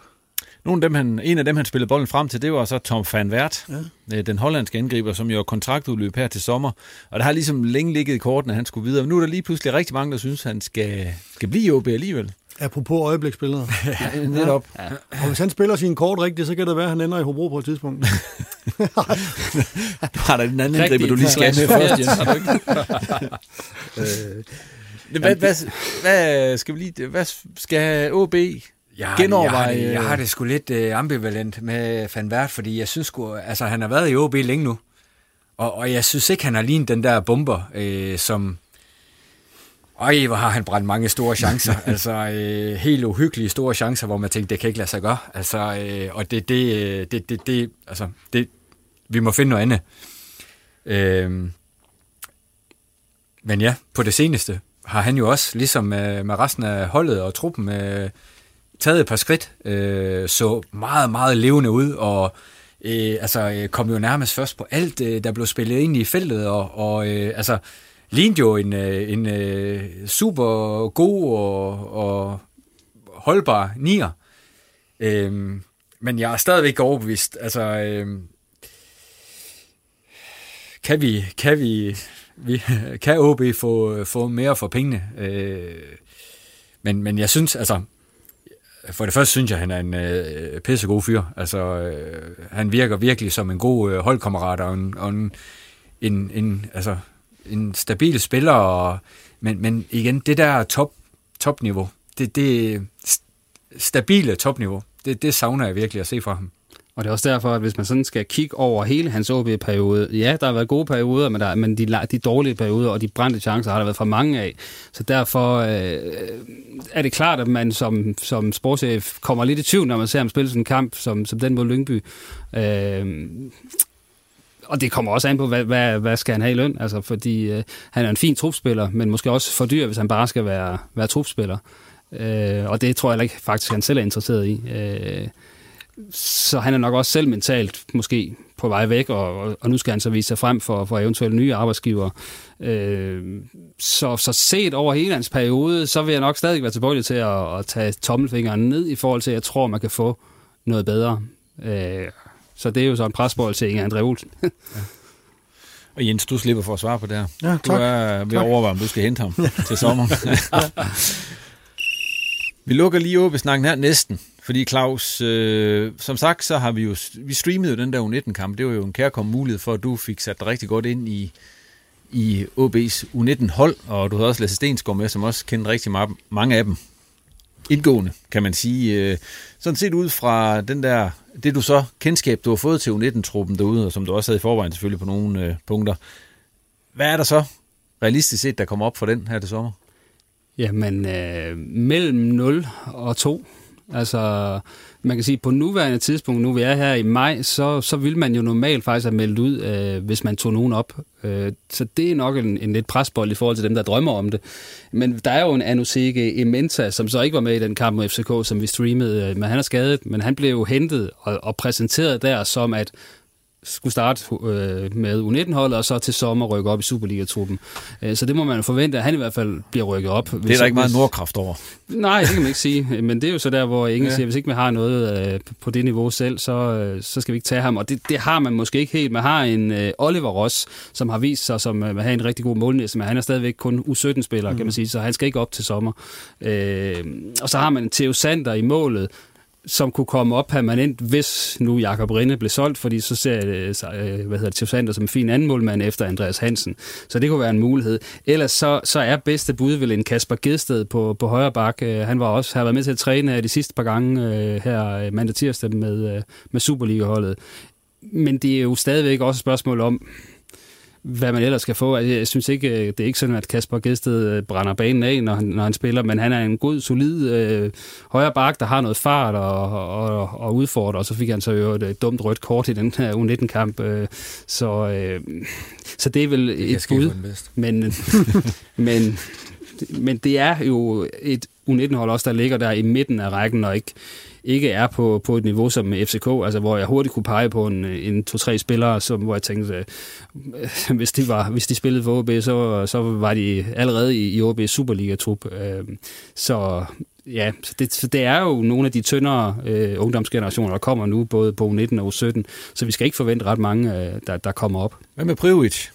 Nogle af dem, han, en af dem, han spillede bolden frem til, det var så Tom van Wert, ja. Øh, den hollandske angriber, som jo er kontraktudløb her til sommer. Og der har ligesom længe ligget i korten, at han skulle videre. Men nu er der lige pludselig rigtig mange, der synes, han skal, skal blive i OB alligevel. Apropos øjebliksspillere. ja, netop. Ja. Og hvis han spiller sin kort rigtigt, så kan det være, at han ender i Hobro på et tidspunkt. du har da den anden angriber, du lige skal med først, Jens. øh, hvad, hvad, hvad, skal vi lige, hvad skal OB jeg har, genoverveje... Jeg har, det, jeg har det sgu lidt uh, ambivalent med Van Wert, fordi jeg synes sgu, altså han har været i OB længe nu, og, og jeg synes ikke, han har lignet den der bomber, øh, som... Øj, hvor har han brændt mange store chancer. altså, øh, helt uhyggelige store chancer, hvor man tænkte, det kan ikke lade sig gøre. Altså, øh, og det, det, det, det, det, altså, det, vi må finde noget andet. Øh, men ja, på det seneste har han jo også, ligesom med, med resten af holdet og truppen, øh, taget et par skridt, øh, så meget, meget levende ud, og øh, altså, øh, kom jo nærmest først på alt, øh, der blev spillet ind i feltet, og, og øh, altså, lignede jo en, øh, en øh, super god og, og holdbar nier. Øh, men jeg er stadigvæk overbevist. Altså, øh, kan vi, kan vi, vi kan OB få, få mere for pengene? Øh, men, men jeg synes, altså, for det første synes jeg, at han er en øh, pissegod fyr. Altså, øh, han virker virkelig som en god øh, holdkammerat og en, og en, en, en, altså, en stabil spiller. Og, men, men igen, det der top, topniveau, det, det stabile topniveau, det, det savner jeg virkelig at se fra ham. Og det er også derfor, at hvis man sådan skal kigge over hele hans OB-periode, ja, der har været gode perioder, men, der, men de, de dårlige perioder og de brændte chancer har der været for mange af. Så derfor øh, er det klart, at man som, som sportschef kommer lidt i tvivl, når man ser ham spille sådan en kamp som, som den mod Lyngby. Øh, og det kommer også an på, hvad, hvad, hvad skal han have i løn? Altså, fordi øh, han er en fin trupspiller, men måske også for dyr, hvis han bare skal være, være trupspiller. Øh, og det tror jeg ikke faktisk, han selv er interesseret i. Øh, så han er nok også selv mentalt måske på vej væk, og, og nu skal han så vise sig frem for, for eventuelle nye arbejdsgiver. Øh, så, så set over hele hans periode, så vil jeg nok stadig være tilbøjelig til at, at tage tommelfingeren ned i forhold til, at jeg tror, man kan få noget bedre. Øh, så det er jo så en presbold til Inger André Olsen. ja. Og Jens, du slipper for at svare på det her. Ja, tak. Du er ved at overveje, om du skal hente ham til sommer. Vi lukker lige åbent snakken her næsten. Fordi Claus, øh, som sagt, så har vi jo vi streamede jo den der U19-kamp. Det var jo en kærkommen mulighed for, at du fik sat dig rigtig godt ind i, i OB's U19-hold, og du havde også Lasse Stensgaard med, som også kendte rigtig meget, mange af dem. Indgående, kan man sige. Øh, sådan set ud fra den der, det du så, kendskab du har fået til U19-truppen derude, og som du også havde i forvejen selvfølgelig på nogle øh, punkter. Hvad er der så realistisk set, der kommer op for den her til sommer? Jamen, øh, mellem 0 og 2 Altså, man kan sige, på nuværende tidspunkt, nu vi er her i maj, så, så vil man jo normalt faktisk have meldt ud, øh, hvis man tog nogen op. Øh, så det er nok en, en lidt presbold i forhold til dem, der drømmer om det. Men der er jo en Anusike Ementa, som så ikke var med i den kamp mod FCK, som vi streamede, øh, men han er skadet, men han blev jo hentet og, og præsenteret der som, at skulle starte øh, med U19-holdet, og så til sommer rykke op i Superliga-truppen. Øh, så det må man forvente, at han i hvert fald bliver rykket op. Det er der ikke meget nordkraft over. Nej, det kan man ikke sige. Men det er jo så der, hvor ingen ja. siger, hvis ikke man har noget øh, på det niveau selv, så, øh, så skal vi ikke tage ham. Og det, det har man måske ikke helt. Man har en øh, Oliver Ross, som har vist sig som øh, at have en rigtig god målnæse, men han er stadigvæk kun U17-spiller, mm. kan man sige, så han skal ikke op til sommer. Øh, og så har man Theo Sander i målet, som kunne komme op permanent, hvis nu Jakob Rinde blev solgt, fordi så ser øh, jeg, øh, hvad hedder det, Sander som en fin anden målmand efter Andreas Hansen. Så det kunne være en mulighed. Ellers så, så er bedste bud vel en Kasper Gedsted på, på højre bak. Øh, han var også, har været med til at træne de sidste par gange her mandag tirsdag med, med Superliga-holdet. Men det er jo stadigvæk også et spørgsmål om, hvad man ellers skal få. Altså, jeg synes ikke, øh, det er ikke sådan, at Kasper Gedsted øh, brænder banen af, når han, når han spiller, men han er en god, solid øh, højre bak, der har noget fart og, og, og udfordrer, og så fik han så jo et, et dumt rødt kort i den her U19-kamp. Øh, så, øh, så det er vel det et bud. Men, men, men det er jo et U19-hold også, der ligger der i midten af rækken, og ikke ikke er på, på et niveau som FCK, altså hvor jeg hurtigt kunne pege på en, en to-tre spillere, som, hvor jeg tænkte, øh, hvis, de var, hvis de spillede for OB, så, så var de allerede i, i OB's Superliga-trup. Øh, så ja, så det, så det er jo nogle af de tyndere øh, ungdomsgenerationer, der kommer nu, både på U19 og U17, så vi skal ikke forvente ret mange, øh, der, der kommer op. Hvad med Privic?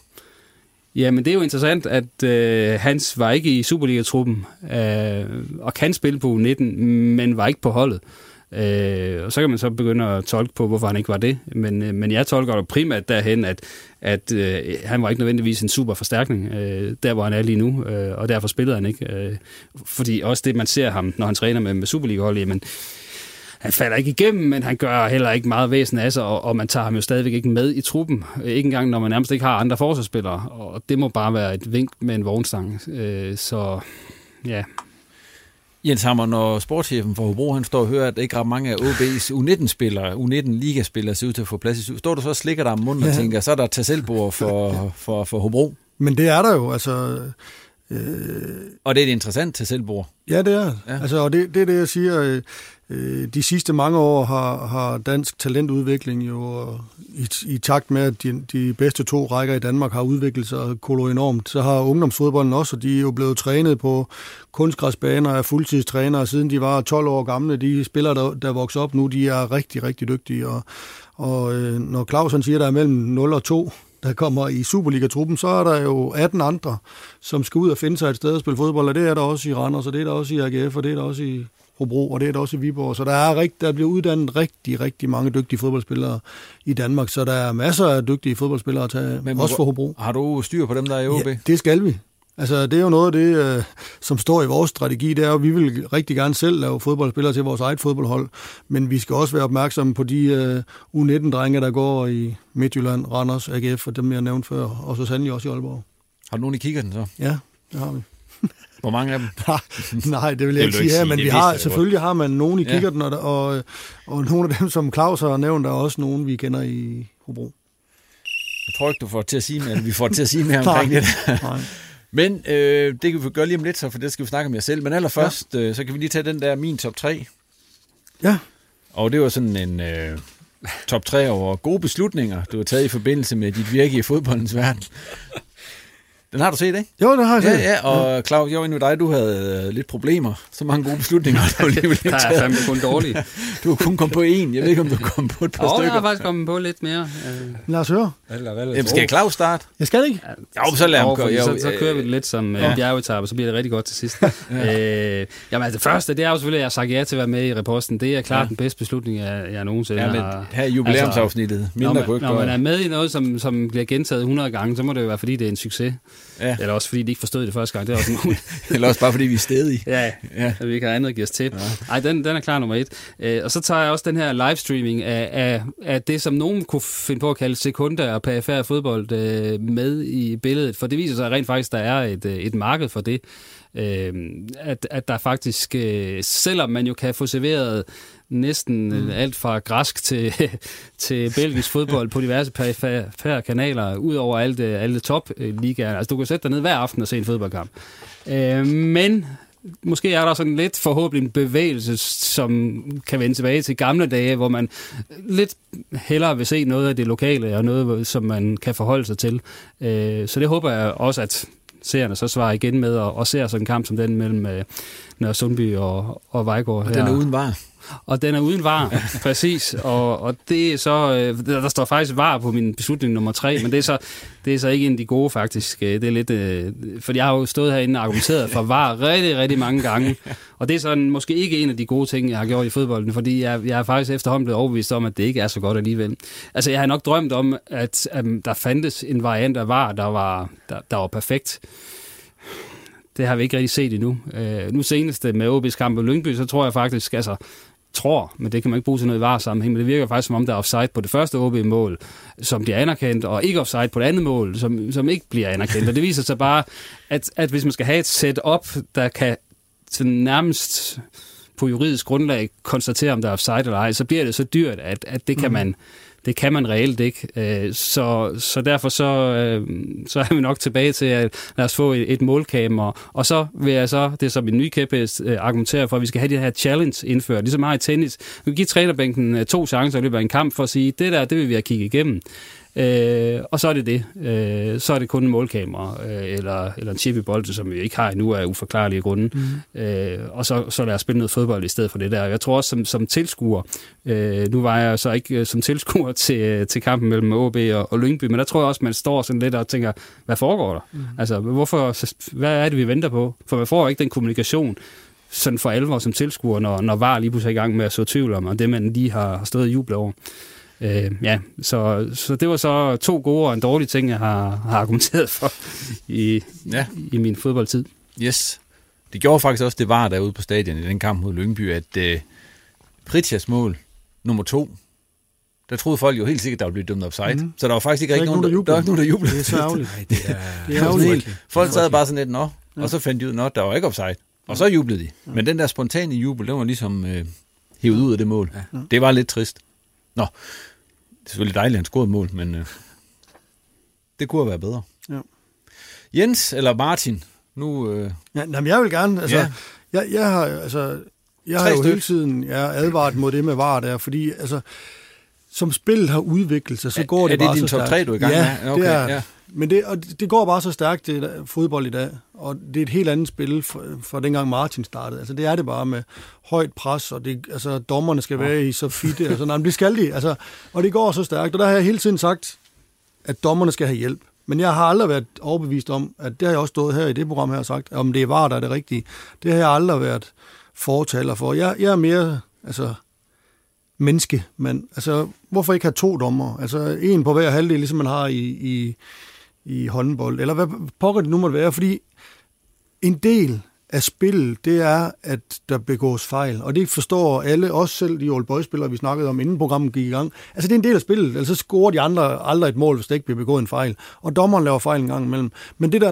Ja, men det er jo interessant, at øh, Hans var ikke i Superliga-truppen øh, og kan spille på U19, men var ikke på holdet. Øh, Øh, og så kan man så begynde at tolke på, hvorfor han ikke var det. Men, øh, men jeg tolker det primært derhen, at, at øh, han var ikke nødvendigvis en super forstærkning, øh, der hvor han er lige nu, øh, og derfor spillede han ikke. Øh, fordi også det, man ser ham, når han træner med, med Superliga-hold, jamen, han falder ikke igennem, men han gør heller ikke meget væsen af sig, og, og man tager ham jo stadigvæk ikke med i truppen. Ikke engang, når man nærmest ikke har andre forsvarsspillere, og det må bare være et vink med en vognstang. Øh, så ja, Jens Hammer, når sportschefen for Hobro, han står og hører, at ikke ret mange af OB's U19-spillere, U19-ligaspillere ser ud til at få plads i Står du så og slikker dig om munden ja. og tænker, så er der tasselbord for, for, for Hobro? Men det er der jo, altså... Øh... Og det er et interessant tasselbord. Ja, det er. Ja. Altså, og det, det er det, jeg siger. Øh, Øh, de sidste mange år har, har dansk talentudvikling jo i, i takt med, at de, de bedste to rækker i Danmark har udviklet sig kolo enormt, så har ungdomsfodbolden også, og de er jo blevet trænet på kunstgræsbaner af fuldtidstrænere, siden de var 12 år gamle. De spillere, der, der vokser op nu, de er rigtig, rigtig dygtige, og, og øh, når Claus han siger, at der er mellem 0 og 2, der kommer i Superliga-truppen, så er der jo 18 andre, som skal ud og finde sig et sted at spille fodbold, og det er der også i Randers, og det er der også i AGF, og det er der også i Hobro, og det er der også i Viborg. Så der, er rigt, der bliver uddannet rigtig, rigtig mange dygtige fodboldspillere i Danmark, så der er masser af dygtige fodboldspillere at tage, Men, også for Hobro. Har du styr på dem, der er i OB? Ja, det skal vi. Altså, det er jo noget af det, øh, som står i vores strategi, det er at vi vil rigtig gerne selv lave fodboldspillere til vores eget fodboldhold, men vi skal også være opmærksomme på de uh, U19-drenge, der går i Midtjylland, Randers, AGF og dem, jeg nævnte før, og så sandelig også i Aalborg. Har du nogen i kikkerten så? Ja, det har vi. Hvor mange af dem? nej, det vil jeg det ikke sige her, men vi har, selvfølgelig har man nogen i ja. kikkerten, og, og, og nogle af dem, som Claus har nævnt, er også nogen, vi kender i Hobro. Jeg tror ikke, du får til at sige mere, vi får til at sige mere omkring det. nej. Men øh, det kan vi gøre lige om lidt, så for det skal vi snakke om jer selv. Men allerførst, ja. øh, så kan vi lige tage den der min top 3. Ja. Og det var sådan en øh, top 3 over gode beslutninger, du har taget i forbindelse med dit virke i fodboldens verden. Den har du set, ikke? Jo, den har jeg set. Ja, ja, og Claus, jeg var inde med dig, du havde øh, lidt problemer. Så mange gode beslutninger, du alligevel ikke taget. Der er fandme kun dårlige. du har kun kommet på en. Jeg ved ikke, om du kom på et par oh, stykker. jeg har faktisk kommet på lidt mere. Øh. Lad os høre. Eller, eller, Jamen, skal Claus starte? Jeg skal ikke. Ja, så lad ham køre. Så, så kører vi det lidt som øh, ja. bjergetappe, så bliver det rigtig godt til sidst. ja. øh, jamen, altså, det første, det er jo selvfølgelig, at jeg har sagt ja til at være med i reposten. Det er klart ja. den bedste beslutning, jeg, jeg nogensinde ja, men har. Her i jubilæumsafsnittet. Altså, Mindre når, man, når man er med i noget, som, som bliver gentaget 100 gange, så må det jo være, fordi det er en succes. Ja. Eller også fordi de ikke forstod det første gang. Det er også muligt. Eller også bare fordi vi er stedige. ja, ja. at vi ikke har andet at give os til. Nej, den, den er klar nummer et. Øh, og så tager jeg også den her livestreaming af, af, af det, som nogen kunne finde på at kalde sekunder og perifær fodbold øh, med i billedet. For det viser sig rent faktisk, der er et, øh, et marked for det. Øh, at, at der faktisk, øh, selvom man jo kan få serveret næsten mm. alt fra græsk til, til belgisk fodbold på diverse perifære kanaler, ud over alle, alle top-ligaer. Altså, du kan sætte dig ned hver aften og se en fodboldkamp. Øh, men måske er der sådan lidt forhåbentlig en bevægelse, som kan vende tilbage til gamle dage, hvor man lidt hellere vil se noget af det lokale, og noget, som man kan forholde sig til. Øh, så det håber jeg også, at seerne så svarer igen med, og, og ser sådan en kamp som den mellem øh, Nørre Sundby og, og Vejgaard. Og den er uden var. Og den er uden var, præcis. Og, og det er så, øh, der, står faktisk var på min beslutning nummer tre, men det er så, det er så ikke en af de gode faktisk. Det er lidt, øh, for jeg har jo stået herinde og argumenteret for var rigtig, rigtig mange gange. Og det er sådan måske ikke en af de gode ting, jeg har gjort i fodbolden, fordi jeg, jeg er faktisk efterhånden blevet overbevist om, at det ikke er så godt alligevel. Altså jeg har nok drømt om, at, at der fandtes en variant af var, der var, der, der var perfekt. Det har vi ikke rigtig set endnu. Øh, nu senest med OB's kamp på Lyngby, så tror jeg faktisk, altså, tror, men det kan man ikke bruge til noget i varesammenhæng, men det virker faktisk som om, der er offside på det første OB-mål, som bliver anerkendt, og ikke offside på det andet mål, som, som ikke bliver anerkendt. Og det viser sig bare, at, at hvis man skal have et setup, der kan sådan nærmest på juridisk grundlag konstatere, om der er offside eller ej, så bliver det så dyrt, at, at det kan mm. man det kan man reelt ikke. Øh, så, så derfor så, øh, så er vi nok tilbage til, at lad os få et, et målkamera. Og så vil jeg så, det er som en ny kæphest, øh, argumentere for, at vi skal have det her challenge indført, ligesom meget i tennis. Vi giver trænerbænken øh, to chancer i løbet af en kamp for at sige, det der, det vil vi have kigget igennem. Øh, og så er det det. Øh, så er det kun en målkamera, øh, eller, eller en chip i bolden, som vi ikke har endnu af uforklarlige grunde. Mm. Øh, og så, så lad os spille noget fodbold i stedet for det der. Jeg tror også som, som tilskuer, øh, nu var jeg så ikke øh, som tilskuer til, til kampen mellem OB og, og Lyngby, men der tror jeg også, man står sådan lidt og tænker, hvad foregår der? Mm. Altså, hvorfor, hvad er det, vi venter på? For man får ikke den kommunikation, sådan for alvor som tilskuer, når, når VAR lige pludselig er i gang med at så tvivl om, og det man lige har stået og jublet over. Øh, ja, så, så det var så to gode og en dårlig ting, jeg har, har argumenteret for i, ja. i min fodboldtid. Yes. Det gjorde faktisk også, det var derude på stadion i den kamp mod Lyngby, at øh, Pritjas mål nummer to, der troede folk jo helt sikkert, at der ville blive dømt offside. Mm. Så der var faktisk ikke rigtig nogen, der, jublede. der, var nogen, der jublede. Det er så ærgerligt. Nej, det er, det er ærgerligt. Folk sad bare sådan lidt, nå, ja. og så fandt de ud, at der var ikke offside. Og så jublede de. Men den der spontane jubel, den var ligesom øh, hævet ud af det mål. Ja. Det var lidt trist. Nå, er selvfølgelig dejligt, at han scorede mål, men øh, det kunne have været bedre. Ja. Jens eller Martin, nu... Øh, ja, jamen, jeg vil gerne, altså, ja. jeg, jeg har, altså, jeg har jo hele tiden jeg advaret mod det med VAR der, fordi altså, som spillet har udviklet sig, så går er, det, er bare det din top 3, du er i gang ja, med? Okay, det er, ja. Men det, og det går bare så stærkt, det fodbold i dag, og det er et helt andet spil fra, fra dengang Martin startede. Altså det er det bare med højt pres, og det, altså, dommerne skal være i så fitte, altså, nej, det skal de, altså, og det går så stærkt, og der har jeg hele tiden sagt, at dommerne skal have hjælp. Men jeg har aldrig været overbevist om, at det har jeg også stået her i det program her og sagt, om det er var, der er det rigtige. Det har jeg aldrig været fortaler for. Jeg, jeg er mere, altså, menneske, men altså, hvorfor ikke have to dommer? Altså, en på hver halvdel, ligesom man har i, i, i håndbold, eller hvad pokker det nu måtte være, fordi en del af spillet, det er, at der begås fejl. Og det forstår alle, også selv de old boys-spillere, vi snakkede om, inden programmet gik i gang. Altså, det er en del af spillet. Altså, så scorer de andre aldrig et mål, hvis der ikke bliver begået en fejl. Og dommeren laver fejl en gang imellem. Men det der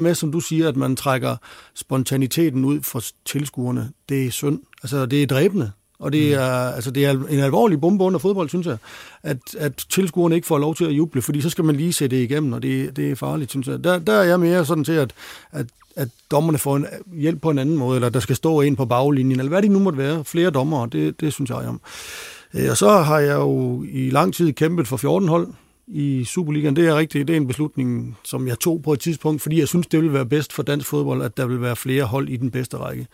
Med som du siger, at man trækker spontaniteten ud for tilskuerne, det er synd. Altså, det er dræbende. Og det er, mm. altså, det er en alvorlig bombe under fodbold, synes jeg, at, at tilskuerne ikke får lov til at juble, fordi så skal man lige se det igennem, og det, det er farligt, synes jeg. Der, der er jeg mere sådan til, at, at, at dommerne får en hjælp på en anden måde, eller der skal stå en på baglinjen, eller hvad det nu måtte være. Flere dommere, det, det synes jeg om. Øh, og så har jeg jo i lang tid kæmpet for 14 hold i Superligaen. Det er rigtigt. Det er en beslutning, som jeg tog på et tidspunkt, fordi jeg synes, det ville være bedst for dansk fodbold, at der vil være flere hold i den bedste række.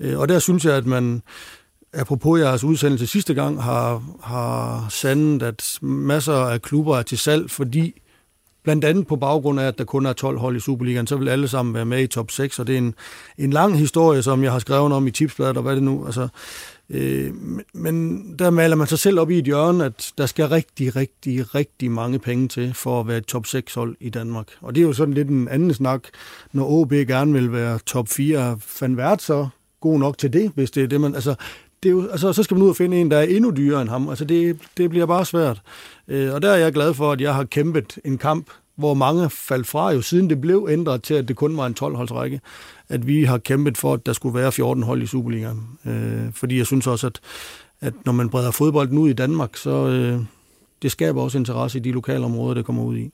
Øh, og der synes jeg, at man, apropos jeres udsendelse sidste gang, har, har sandet, at masser af klubber er til salg, fordi blandt andet på baggrund af, at der kun er 12 hold i Superligaen, så vil alle sammen være med i top 6, og det er en, en lang historie, som jeg har skrevet om i tipsbladet, og hvad det nu, altså, øh, men der maler man sig selv op i et hjørne, at der skal rigtig, rigtig, rigtig mange penge til for at være et top 6 hold i Danmark. Og det er jo sådan lidt en anden snak, når OB gerne vil være top 4, fandt vært så god nok til det, hvis det er det, man... Altså, det er jo, altså, så skal man ud og finde en, der er endnu dyrere end ham. Altså, det, det bliver bare svært. Øh, og der er jeg glad for, at jeg har kæmpet en kamp, hvor mange faldt fra jo, siden det blev ændret til, at det kun var en 12-holdsrække, at vi har kæmpet for, at der skulle være 14 hold i Superligaen. Øh, fordi jeg synes også, at, at når man breder fodbolden ud i Danmark, så øh, det skaber også interesse i de lokale områder, det kommer ud i.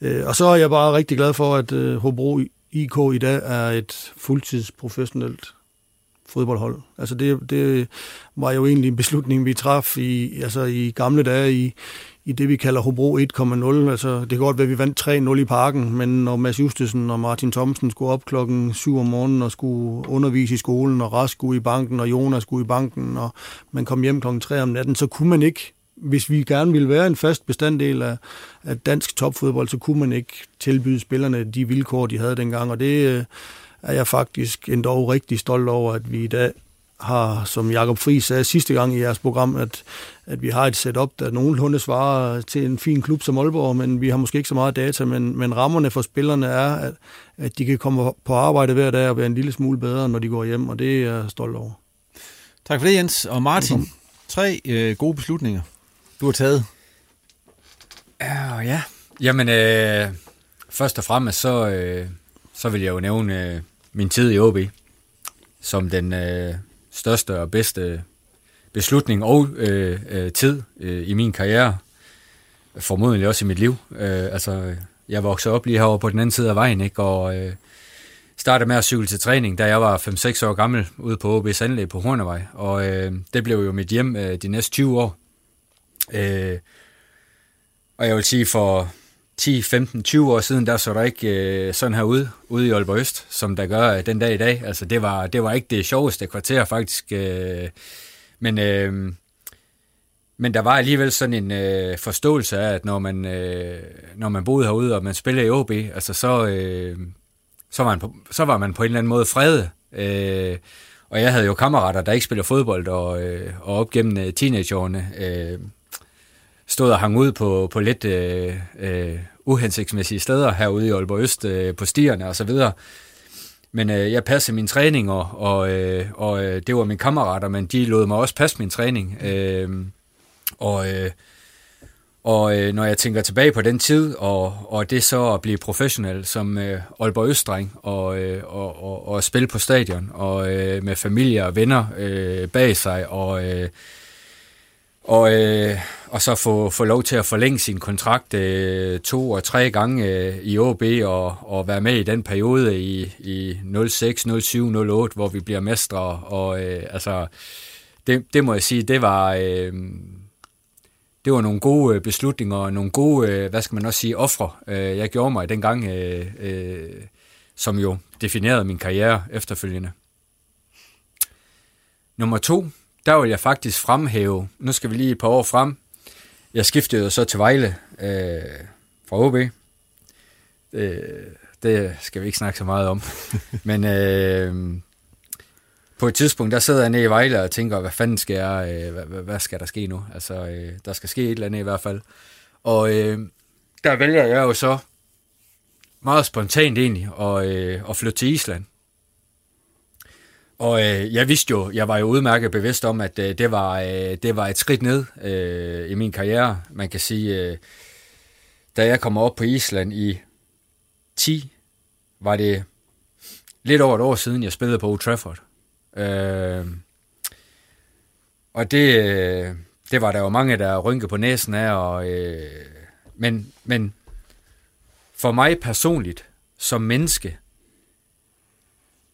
Øh, og så er jeg bare rigtig glad for, at øh, Hobro IK i dag er et fuldtidsprofessionelt fodboldhold. Altså det, det var jo egentlig en beslutning, vi traf i, altså i gamle dage i, i det, vi kalder Hobro 1,0. Altså, det kan godt være, at vi vandt 3-0 i parken, men når Mads Justesen og Martin Thomsen skulle op klokken 7 om morgenen og skulle undervise i skolen, og Rask skulle i banken, og Jonas skulle i banken, og man kom hjem klokken 3 om natten, så kunne man ikke hvis vi gerne ville være en fast bestanddel af, af dansk topfodbold, så kunne man ikke tilbyde spillerne de vilkår, de havde dengang, og det øh, er jeg faktisk endda rigtig stolt over, at vi i dag har, som Jakob Friis sagde sidste gang i jeres program, at, at vi har et setup, der nogenlunde svarer til en fin klub som Aalborg, men vi har måske ikke så meget data, men, men rammerne for spillerne er, at, at de kan komme på arbejde hver dag og være en lille smule bedre, når de går hjem, og det er jeg stolt over. Tak for det, Jens. Og Martin, tre øh, gode beslutninger, du har taget. Ja, ja. Jamen, øh, først og fremmest, så, øh, så vil jeg jo nævne øh, min tid i OB som den øh, største og bedste beslutning og øh, øh, tid øh, i min karriere. Formodentlig også i mit liv. Øh, altså, jeg voksede op lige herovre på den anden side af vejen, ikke? og øh, startede med at cykle til træning, da jeg var 5-6 år gammel, ude på OB's anlæg på Hornevej. Og øh, det blev jo mit hjem øh, de næste 20 år. Øh, og jeg vil sige, for 10, 15, 20 år siden, der så der ikke øh, sådan her ud, ude i Aalborg Øst, som der gør øh, den dag i dag. Altså, det var, det var ikke det sjoveste kvarter, faktisk. Øh, men, øh, men der var alligevel sådan en øh, forståelse af, at når man, øh, når man boede herude, og man spillede i OB, altså så, øh, så, var man på, så var man på en eller anden måde fredet. Øh, og jeg havde jo kammerater, der ikke spiller fodbold, og, øh, og op gennem øh, teenageårene øh, stod og hang ud på, på lidt øh, øh, uhensigtsmæssige steder herude i Aalborg Øst, øh, på stierne og så videre. Men øh, jeg passede min træning, og, og, øh, og øh, det var mine kammerater, men de lod mig også passe min træning. Øh, og øh, og øh, når jeg tænker tilbage på den tid, og, og det så at blive professionel som øh, Aalborg Østdreng, og, øh, og, og, og spille på stadion, og øh, med familie og venner øh, bag sig, og... Øh, og, øh, og så få, få lov til at forlænge sin kontrakt øh, to og tre gange øh, i OB og, og være med i den periode i, i 06, 07, 08, hvor vi bliver mestre. Og øh, altså, det, det må jeg sige, det var, øh, det var nogle gode øh, beslutninger og nogle gode, øh, hvad skal man også sige, ofre, øh, jeg gjorde mig dengang, øh, øh, som jo definerede min karriere efterfølgende. Nummer to, der vil jeg faktisk fremhæve, nu skal vi lige et par år frem, jeg skiftede jo så til Vejle øh, fra OB. Øh, det skal vi ikke snakke så meget om. Men øh, på et tidspunkt, der sidder jeg nede i Vejle og tænker, hvad fanden skal jeg, øh, hvad, hvad skal der ske nu? Altså, øh, der skal ske et eller andet i hvert fald. Og øh, der vælger jeg jo så meget spontant egentlig at, øh, at flytte til Island. Og øh, jeg vidste jo, jeg var jo udmærket bevidst om, at øh, det, var, øh, det var et skridt ned øh, i min karriere. Man kan sige, øh, da jeg kom op på Island i 10, var det lidt over et år siden, jeg spillede på Old Trafford. Øh, og det, øh, det var der jo mange, der rynkede på næsen af. Og, øh, men, men for mig personligt, som menneske,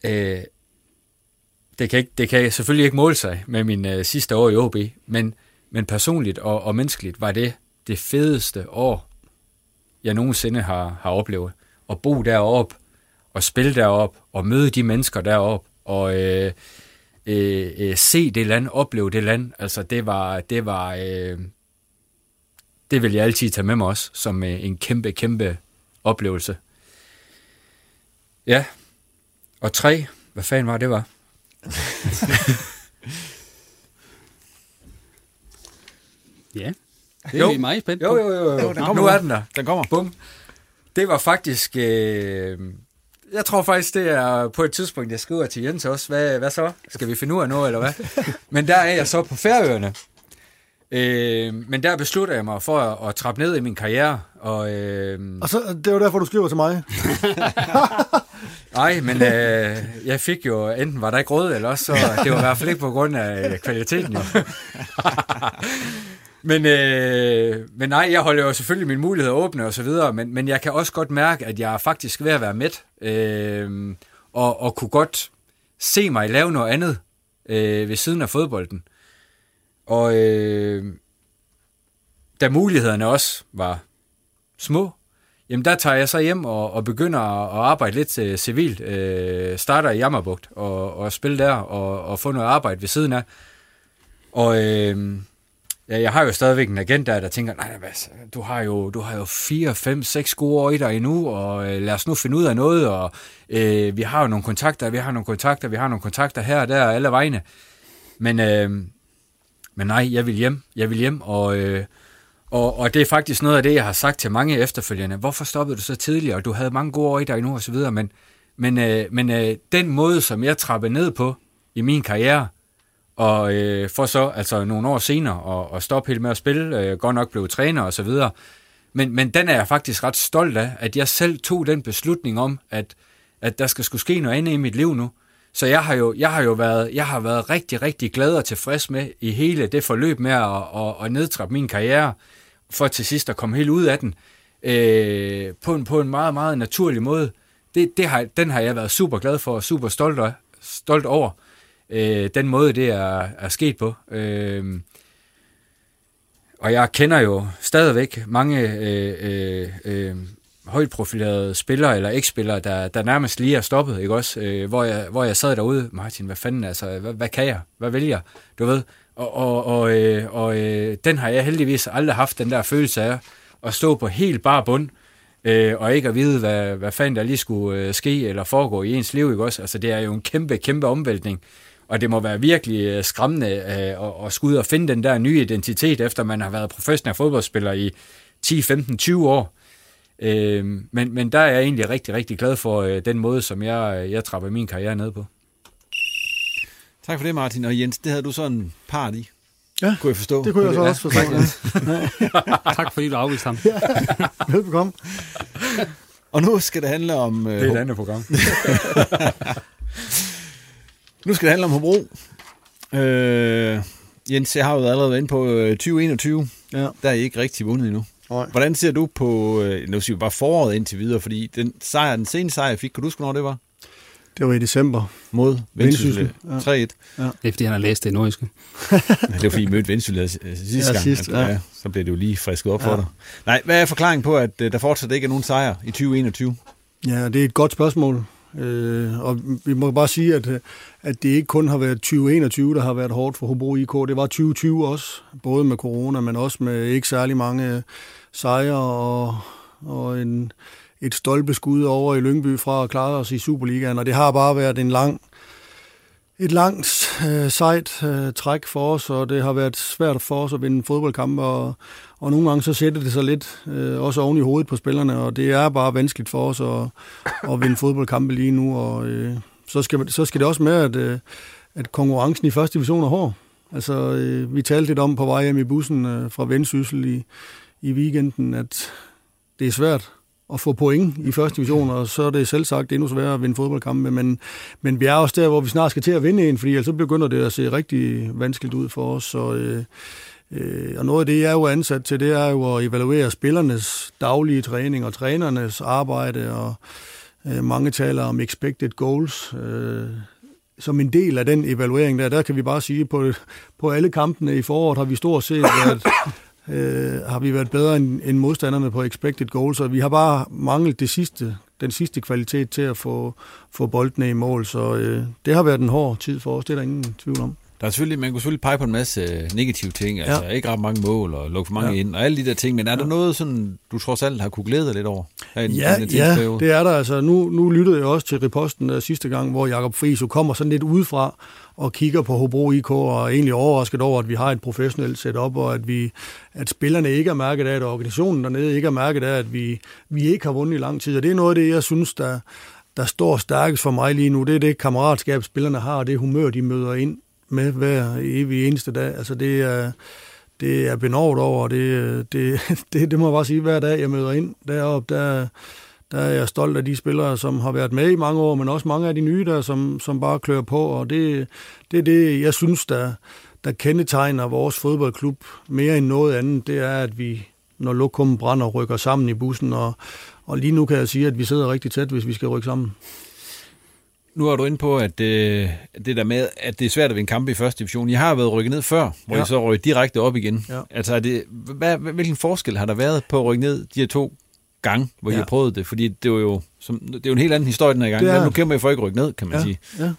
øh, det kan, ikke, det kan selvfølgelig ikke måle sig med min øh, sidste år i OB, men, men personligt og, og menneskeligt var det det fedeste år, jeg nogensinde har, har oplevet. At bo derop, og spille derop, og møde de mennesker derop, og øh, øh, øh, se det land, opleve det land. Altså det var, det var, øh, det vil jeg altid tage med mig også, som øh, en kæmpe, kæmpe oplevelse. Ja, og tre, hvad fanden var det var? Ja, det er jo. meget spændt jo, jo, jo, jo. jo den. Nu er den der. Den kommer. Bum. Det var faktisk... Øh, jeg tror faktisk, det er på et tidspunkt, jeg skriver til Jens også. Hvad, hvad så? Skal vi finde ud af noget, eller hvad? Men der er jeg så på Færøerne. Øh, men der beslutter jeg mig for at, at trappe ned i min karriere. Og, øh, og så, det var derfor, du skriver til mig. Nej, men øh, jeg fik jo, enten var der ikke råd, eller også, så det var i hvert fald ikke på grund af øh, kvaliteten jo. men, øh, men nej, jeg holder jo selvfølgelig mine muligheder åbne og så videre, men, men jeg kan også godt mærke, at jeg er faktisk ved at være med, øh, og, og kunne godt se mig lave noget andet øh, ved siden af fodbolden. Og øh, da mulighederne også var små, jamen der tager jeg så hjem og, og begynder at arbejde lidt øh, civilt. Øh, starter i Jammerbugt og, og spille der og, og få noget arbejde ved siden af. Og øh, ja, jeg har jo stadigvæk en agent der, der tænker, nej, hvad, du har jo, du har jo fire, fem, seks gode år i dig endnu, og øh, lad os nu finde ud af noget, og øh, vi har jo nogle kontakter, vi har nogle kontakter, vi har nogle kontakter her og der, alle vegne. Men, øh, men nej, jeg vil hjem, jeg vil hjem, og... Øh, og, og det er faktisk noget af det, jeg har sagt til mange efterfølgende. Hvorfor stoppede du så tidligere? Du havde mange gode år i dig nu og så videre, men, men, øh, men øh, den måde, som jeg trappede ned på i min karriere, og øh, for så altså nogle år senere at, at stoppe helt med at spille, øh, godt nok blev træner og så videre, men, men den er jeg faktisk ret stolt af, at jeg selv tog den beslutning om, at, at der skal skulle ske noget andet i mit liv nu. Så jeg har jo, jeg har jo været, jeg har været rigtig, rigtig glad og tilfreds med i hele det forløb med at, at, at nedtrappe min karriere, for til sidst at komme helt ud af den, øh, på, en, på en meget, meget naturlig måde. Det, det har, den har jeg været super glad for og super stolt, af, stolt over. Øh, den måde, det er, er sket på. Øh, og jeg kender jo stadigvæk mange øh, øh, øh, højt profilerede spillere eller ikke-spillere, der, der nærmest lige er stoppet, ikke også? Øh, hvor, jeg, hvor jeg sad derude, Martin, hvad fanden, altså, hvad, hvad kan jeg? Hvad vælger? jeg? Du ved, og, og, og, øh, og øh, den har jeg heldigvis aldrig haft, den der følelse af at stå på helt bare bund, øh, og ikke at vide, hvad, hvad fanden der lige skulle øh, ske eller foregå i ens liv, ikke også? Altså, det er jo en kæmpe, kæmpe omvæltning, og det må være virkelig øh, skræmmende øh, at, at skulle ud og finde den der nye identitet, efter man har været professionel fodboldspiller i 10, 15, 20 år. Øh, men, men der er jeg egentlig rigtig, rigtig glad for øh, den måde, som jeg, jeg trapper min karriere ned på. Tak for det, Martin. Og Jens, det havde du sådan en part i. Ja, kunne jeg forstå. det kunne jeg så også forstå. Ja. tak fordi du afviste ham. Ja, velbekomme. Og nu skal det handle om... Øh, det er et andet program. nu skal det handle om Hobro. Øh, Jens, jeg har jo allerede været inde på 2021. Ja. Der er I ikke rigtig vundet endnu. Nej. Hvordan ser du på, nu siger vi bare foråret indtil videre, fordi den sejr, den seneste sejr, jeg fik, kan du huske, hvornår det var? Det var i december. Mod Vendsyssel. Ja. 3-1. Ja. Det er, fordi han har læst det nordiske. det var, fordi I mødte Vendsyssel sidste ja, gang. Sidst, ja. ja. Så blev det jo lige frisket op ja. for dig. Nej, hvad er forklaringen på, at der fortsat ikke er nogen sejr i 2021? Ja, det er et godt spørgsmål. Øh, og vi må bare sige, at, at det ikke kun har været 2021, der har været hårdt for Hobro IK. Det var 2020 også, både med corona, men også med ikke særlig mange sejre og, og en, et stolpeskud over i Lyngby fra at klare os i Superligaen, og det har bare været en lang, et langt øh, sejt øh, træk for os, og det har været svært for os at vinde fodboldkampe, og, og nogle gange så sætter det sig lidt øh, også oven i hovedet på spillerne, og det er bare vanskeligt for os at, at vinde fodboldkampe lige nu, og øh, så, skal, så skal det også med, at, øh, at konkurrencen i første division er hård. Altså, øh, vi talte lidt om på vej hjem i bussen øh, fra Vendsyssel i, i weekenden, at det er svært at få point i første division, og så er det selv sagt endnu sværere at vinde fodboldkampe, men, men vi er også der, hvor vi snart skal til at vinde en, fordi ellers så begynder det at se rigtig vanskeligt ud for os, så, øh, øh, og noget af det, jeg er jo ansat til, det er jo at evaluere spillernes daglige træning og trænernes arbejde, og øh, mange taler om expected goals, øh, som en del af den evaluering der, der kan vi bare sige, på, på alle kampene i foråret har vi stort set været øh, har vi været bedre end, end modstanderne på expected goals, så vi har bare manglet det sidste, den sidste kvalitet til at få, få boldene i mål, så øh, det har været en hård tid for os, det er der ingen tvivl om. Der er selvfølgelig, man kunne selvfølgelig pege på en masse øh, negative ting, altså ja. ikke ret mange mål og lukke for mange ja. ind, og alle de der ting, men er der ja. noget, sådan, du trods alt har kunne glæde dig lidt over? I ja, den, ja det er der. Altså, nu, nu lyttede jeg også til reposten der sidste gang, hvor Jakob Friis kommer sådan lidt udefra og kigger på Hobro IK og er egentlig overrasket over, at vi har et professionelt setup, og at, vi, at spillerne ikke er mærket af, at organisationen dernede ikke er mærket af, at vi, vi ikke har vundet i lang tid. Og det er noget af det, jeg synes, der, der står stærkest for mig lige nu. Det er det kammeratskab, spillerne har, og det humør, de møder ind med hver evig eneste dag. Altså det er, det er benovet over, og det, det, det, det må jeg bare sige, hver dag jeg møder ind deroppe, der, der er jeg stolt af de spillere, som har været med i mange år, men også mange af de nye der, som, som bare klør på, og det, det er det, jeg synes, der, der kendetegner vores fodboldklub mere end noget andet, det er, at vi, når lokummen brænder, rykker sammen i bussen, og, og lige nu kan jeg sige, at vi sidder rigtig tæt, hvis vi skal rykke sammen. Nu er du inde på, at øh, det der med, at det er svært at vinde kampe i første division. I har været rykket ned før, hvor ja. I så røg direkte op igen. Ja. Altså, er det, hvad, hvilken forskel har der været på at rykke ned de her to gange, hvor ja. I har prøvet det? Fordi det var jo, som, det er jo en helt anden historie den her gang. Det er, nu kæmper I for ikke rykke ned, kan man ja. sige. Ja.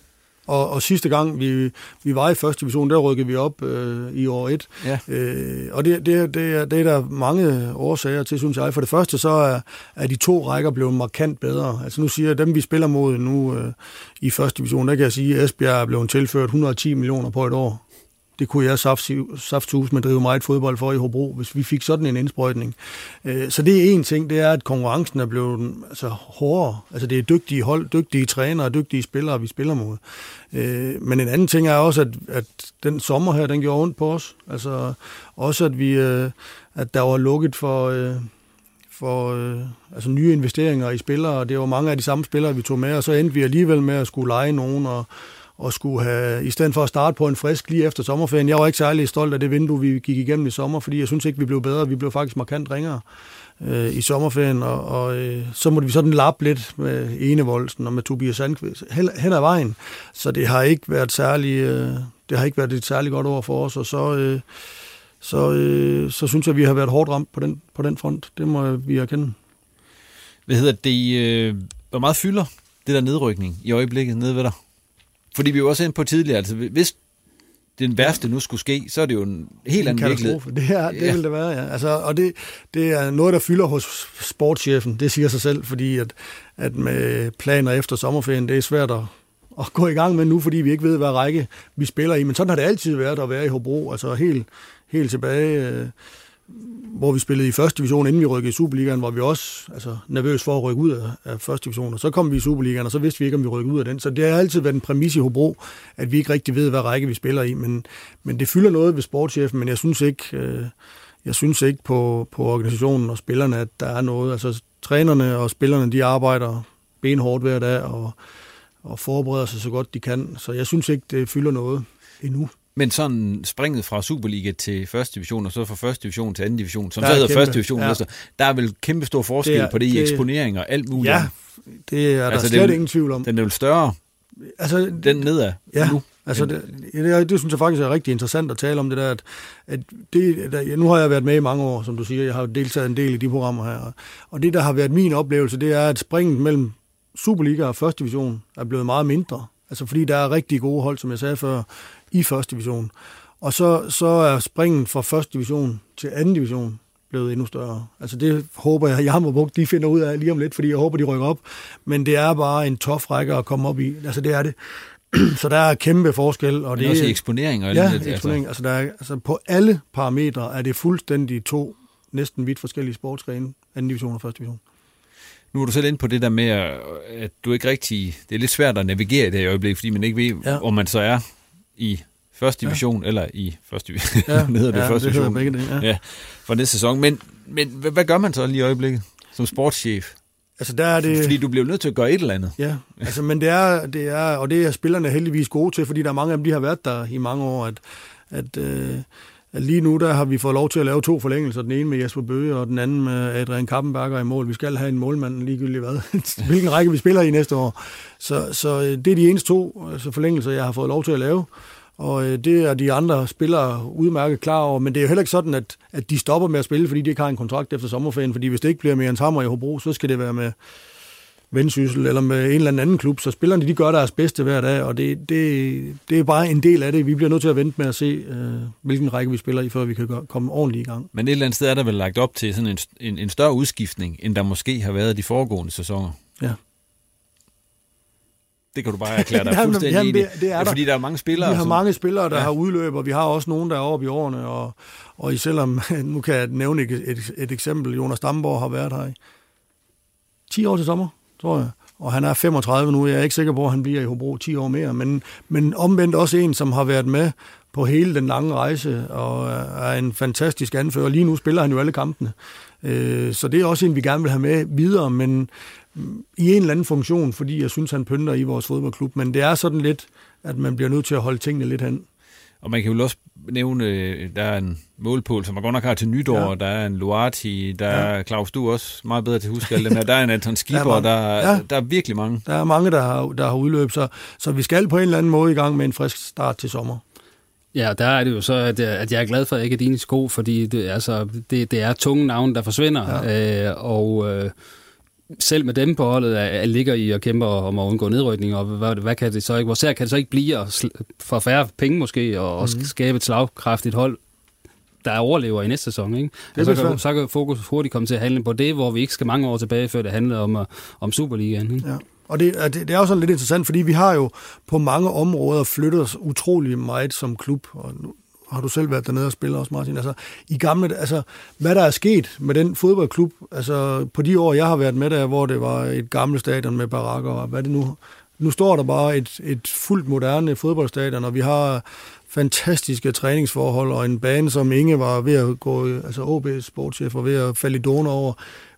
Og, og sidste gang, vi, vi var i første division, der rykkede vi op øh, i år 1. Ja. Øh, og det, det, det, er, det er der mange årsager til, synes jeg. For det første, så er, er de to rækker blevet markant bedre. Altså nu siger jeg, dem vi spiller mod nu øh, i første division, der kan jeg sige, at Esbjerg er blevet tilført 110 millioner på et år det kunne jeg safthus med drive meget fodbold for i Hobro, hvis vi fik sådan en indsprøjtning. Øh, så det er en ting, det er, at konkurrencen er blevet altså, hårdere. Altså det er dygtige hold, dygtige trænere, dygtige spillere, vi spiller mod. Øh, men en anden ting er også, at, at den sommer her, den gjorde ondt på os. Altså også, at vi øh, at der var lukket for øh, for øh, altså nye investeringer i spillere, og det var mange af de samme spillere, vi tog med, og så endte vi alligevel med at skulle lege nogen, og, og skulle have, i stedet for at starte på en frisk lige efter sommerferien, jeg var ikke særlig stolt af det vindue, vi gik igennem i sommer, fordi jeg synes ikke, vi blev bedre. Vi blev faktisk markant ringere øh, i sommerferien, og, og øh, så måtte vi sådan lappe lidt med Enevoldsen og med Tobias Sandqvist hen, hen ad vejen. Så det har ikke været særlig, øh, det har ikke været et særligt godt år for os, og så, øh, så, øh, så synes jeg, at vi har været hårdt ramt på den, på den front. Det må vi erkende. Hvad hedder det? Øh, hvor meget fylder det der nedrykning i øjeblikket nede ved dig? Fordi vi var også ind på tidligere, altså hvis den værste nu skulle ske, så er det jo en helt anden virkelighed. Det, er, det ja. vil det være, ja. Altså, og det, det er noget, der fylder hos sportschefen, det siger sig selv, fordi at, at med planer efter sommerferien, det er svært at, at gå i gang med nu, fordi vi ikke ved, hvad række vi spiller i. Men sådan har det altid været at være i Hobro, altså helt, helt tilbage... Øh, hvor vi spillede i første division, inden vi rykkede i Superligaen, var vi også altså, nervøs for at rykke ud af, af første division. Og så kom vi i Superligaen, og så vidste vi ikke, om vi rykkede ud af den. Så det har altid været en præmis i Hobro, at vi ikke rigtig ved, hvad række vi spiller i. Men, men det fylder noget ved sportschefen, men jeg synes ikke, øh, jeg synes ikke på, på organisationen og spillerne, at der er noget. Altså trænerne og spillerne, de arbejder benhårdt hver dag og, og forbereder sig så godt de kan. Så jeg synes ikke, det fylder noget endnu. Men sådan springet fra Superliga til første division, og så fra første division til anden division, som så hedder første division, ja. der er vel kæmpe stor forskel det er, på det i eksponering og alt muligt. Ja, det er der altså, slet ingen tvivl om. Den er vel større, altså, den nedad ja, nu. Altså, det, det, det synes jeg faktisk er rigtig interessant at tale om det der, at, at det, der, nu har jeg været med i mange år, som du siger, jeg har deltaget en del i de programmer her, og det, der har været min oplevelse, det er, at springet mellem Superliga og første division er blevet meget mindre. Altså fordi der er rigtig gode hold, som jeg sagde før, i første division. Og så, så er springen fra første division til anden division blevet endnu større. Altså det håber jeg, Jammerburg, de finder ud af lige om lidt, fordi jeg håber, de rykker op. Men det er bare en tof række at komme op i. Altså det er det. så der er kæmpe forskel. Og det også i eksponering. Og ja, lidt, eksponering. Altså. altså, der er, altså på alle parametre er det fuldstændig to næsten vidt forskellige sportsgrene, anden division og første division. Nu er du selv ind på det der med, at du ikke rigtig... Det er lidt svært at navigere i det her øjeblik, fordi man ikke ved, ja. om man så er i første division, ja. eller i første division, ja. hedder det ja, første det division. Begge det, ja. ja. for næste sæson. Men, men hvad gør man så lige i øjeblikket som sportschef? Altså der er det... Fordi du bliver nødt til at gøre et eller andet. Ja, altså, men det er, det er, og det er spillerne heldigvis gode til, fordi der er mange af dem, de har været der i mange år, at, at, øh, at lige nu der har vi fået lov til at lave to forlængelser, den ene med Jesper Bøge, og den anden med Adrian Kappenberger i mål. Vi skal have en målmand ligegyldigt hvad, hvilken række vi spiller i næste år. Så, så øh, det er de eneste to altså forlængelser, jeg har fået lov til at lave. Og øh, det er de andre spillere udmærket klar over, men det er jo heller ikke sådan, at, at de stopper med at spille, fordi de ikke har en kontrakt efter sommerferien, fordi hvis det ikke bliver mere end Hammer i Hobro, så skal det være med Vendsyssel eller med en eller anden klub, så spillerne de gør deres bedste hver dag, og det, det, det er bare en del af det. Vi bliver nødt til at vente med at se, øh, hvilken række vi spiller i, før vi kan gøre, komme ordentligt i gang. Men et eller andet sted er der vel lagt op til sådan en, en, en større udskiftning, end der måske har været de foregående sæsoner. Ja. Det kan du bare erklære dig jamen, fuldstændig jamen, det, det er ja. Fordi der er mange spillere. Vi har som... mange spillere, der ja. har udløb, og vi har også nogen, der er oppe i årene. Og, og selvom, nu kan jeg nævne et, et, et eksempel, Jonas Damborg har været her i 10 år til sommer, tror jeg. Og han er 35 nu. Jeg er ikke sikker på, at han bliver i Hobro 10 år mere. Men, men omvendt også en, som har været med på hele den lange rejse, og er en fantastisk anfører. Lige nu spiller han jo alle kampene. Øh, så det er også en, vi gerne vil have med videre, men mm, i en eller anden funktion, fordi jeg synes, han pynter i vores fodboldklub. Men det er sådan lidt, at man bliver nødt til at holde tingene lidt hen. Og man kan jo også nævne, der er en målpål, som man godt nok har til nytår, ja. der er en Luati, der ja. er Claus, du er også meget bedre til at huske alle dem her. Der er en Anton Skipper, der, er der, ja. der er virkelig mange. Der er mange, der har, der har udløb, så, så vi skal på en eller anden måde i gang med en frisk start til sommer. Ja, der er det jo så, at jeg, at jeg er glad for, at jeg ikke er dine sko, fordi det, altså, det, det er tunge navne, der forsvinder, ja. øh, og... Øh, selv med dem på holdet er, ligger i og kæmper om at undgå nedrykning, og hvad, hvad kan det så ikke, hvor sær kan det så ikke blive at for færre penge måske, og, mm-hmm. skabe et slagkraftigt hold, der overlever i næste sæson. Ikke? Det så, kan, så kan fokus hurtigt komme til at handle på det, hvor vi ikke skal mange år tilbage, før det handler om, om Superligaen. Ikke? Ja. Og det, det, det er sådan lidt interessant, fordi vi har jo på mange områder flyttet os utrolig meget som klub, og nu, har du selv været dernede og spillet også, Martin. Altså, i gamle, altså, hvad der er sket med den fodboldklub, altså, på de år, jeg har været med der, hvor det var et gammelt stadion med barakker, og hvad det nu... Nu står der bare et, et fuldt moderne fodboldstadion, og vi har fantastiske træningsforhold, og en bane, som Inge var ved at gå, altså OB's sportschef var ved at falde i doner over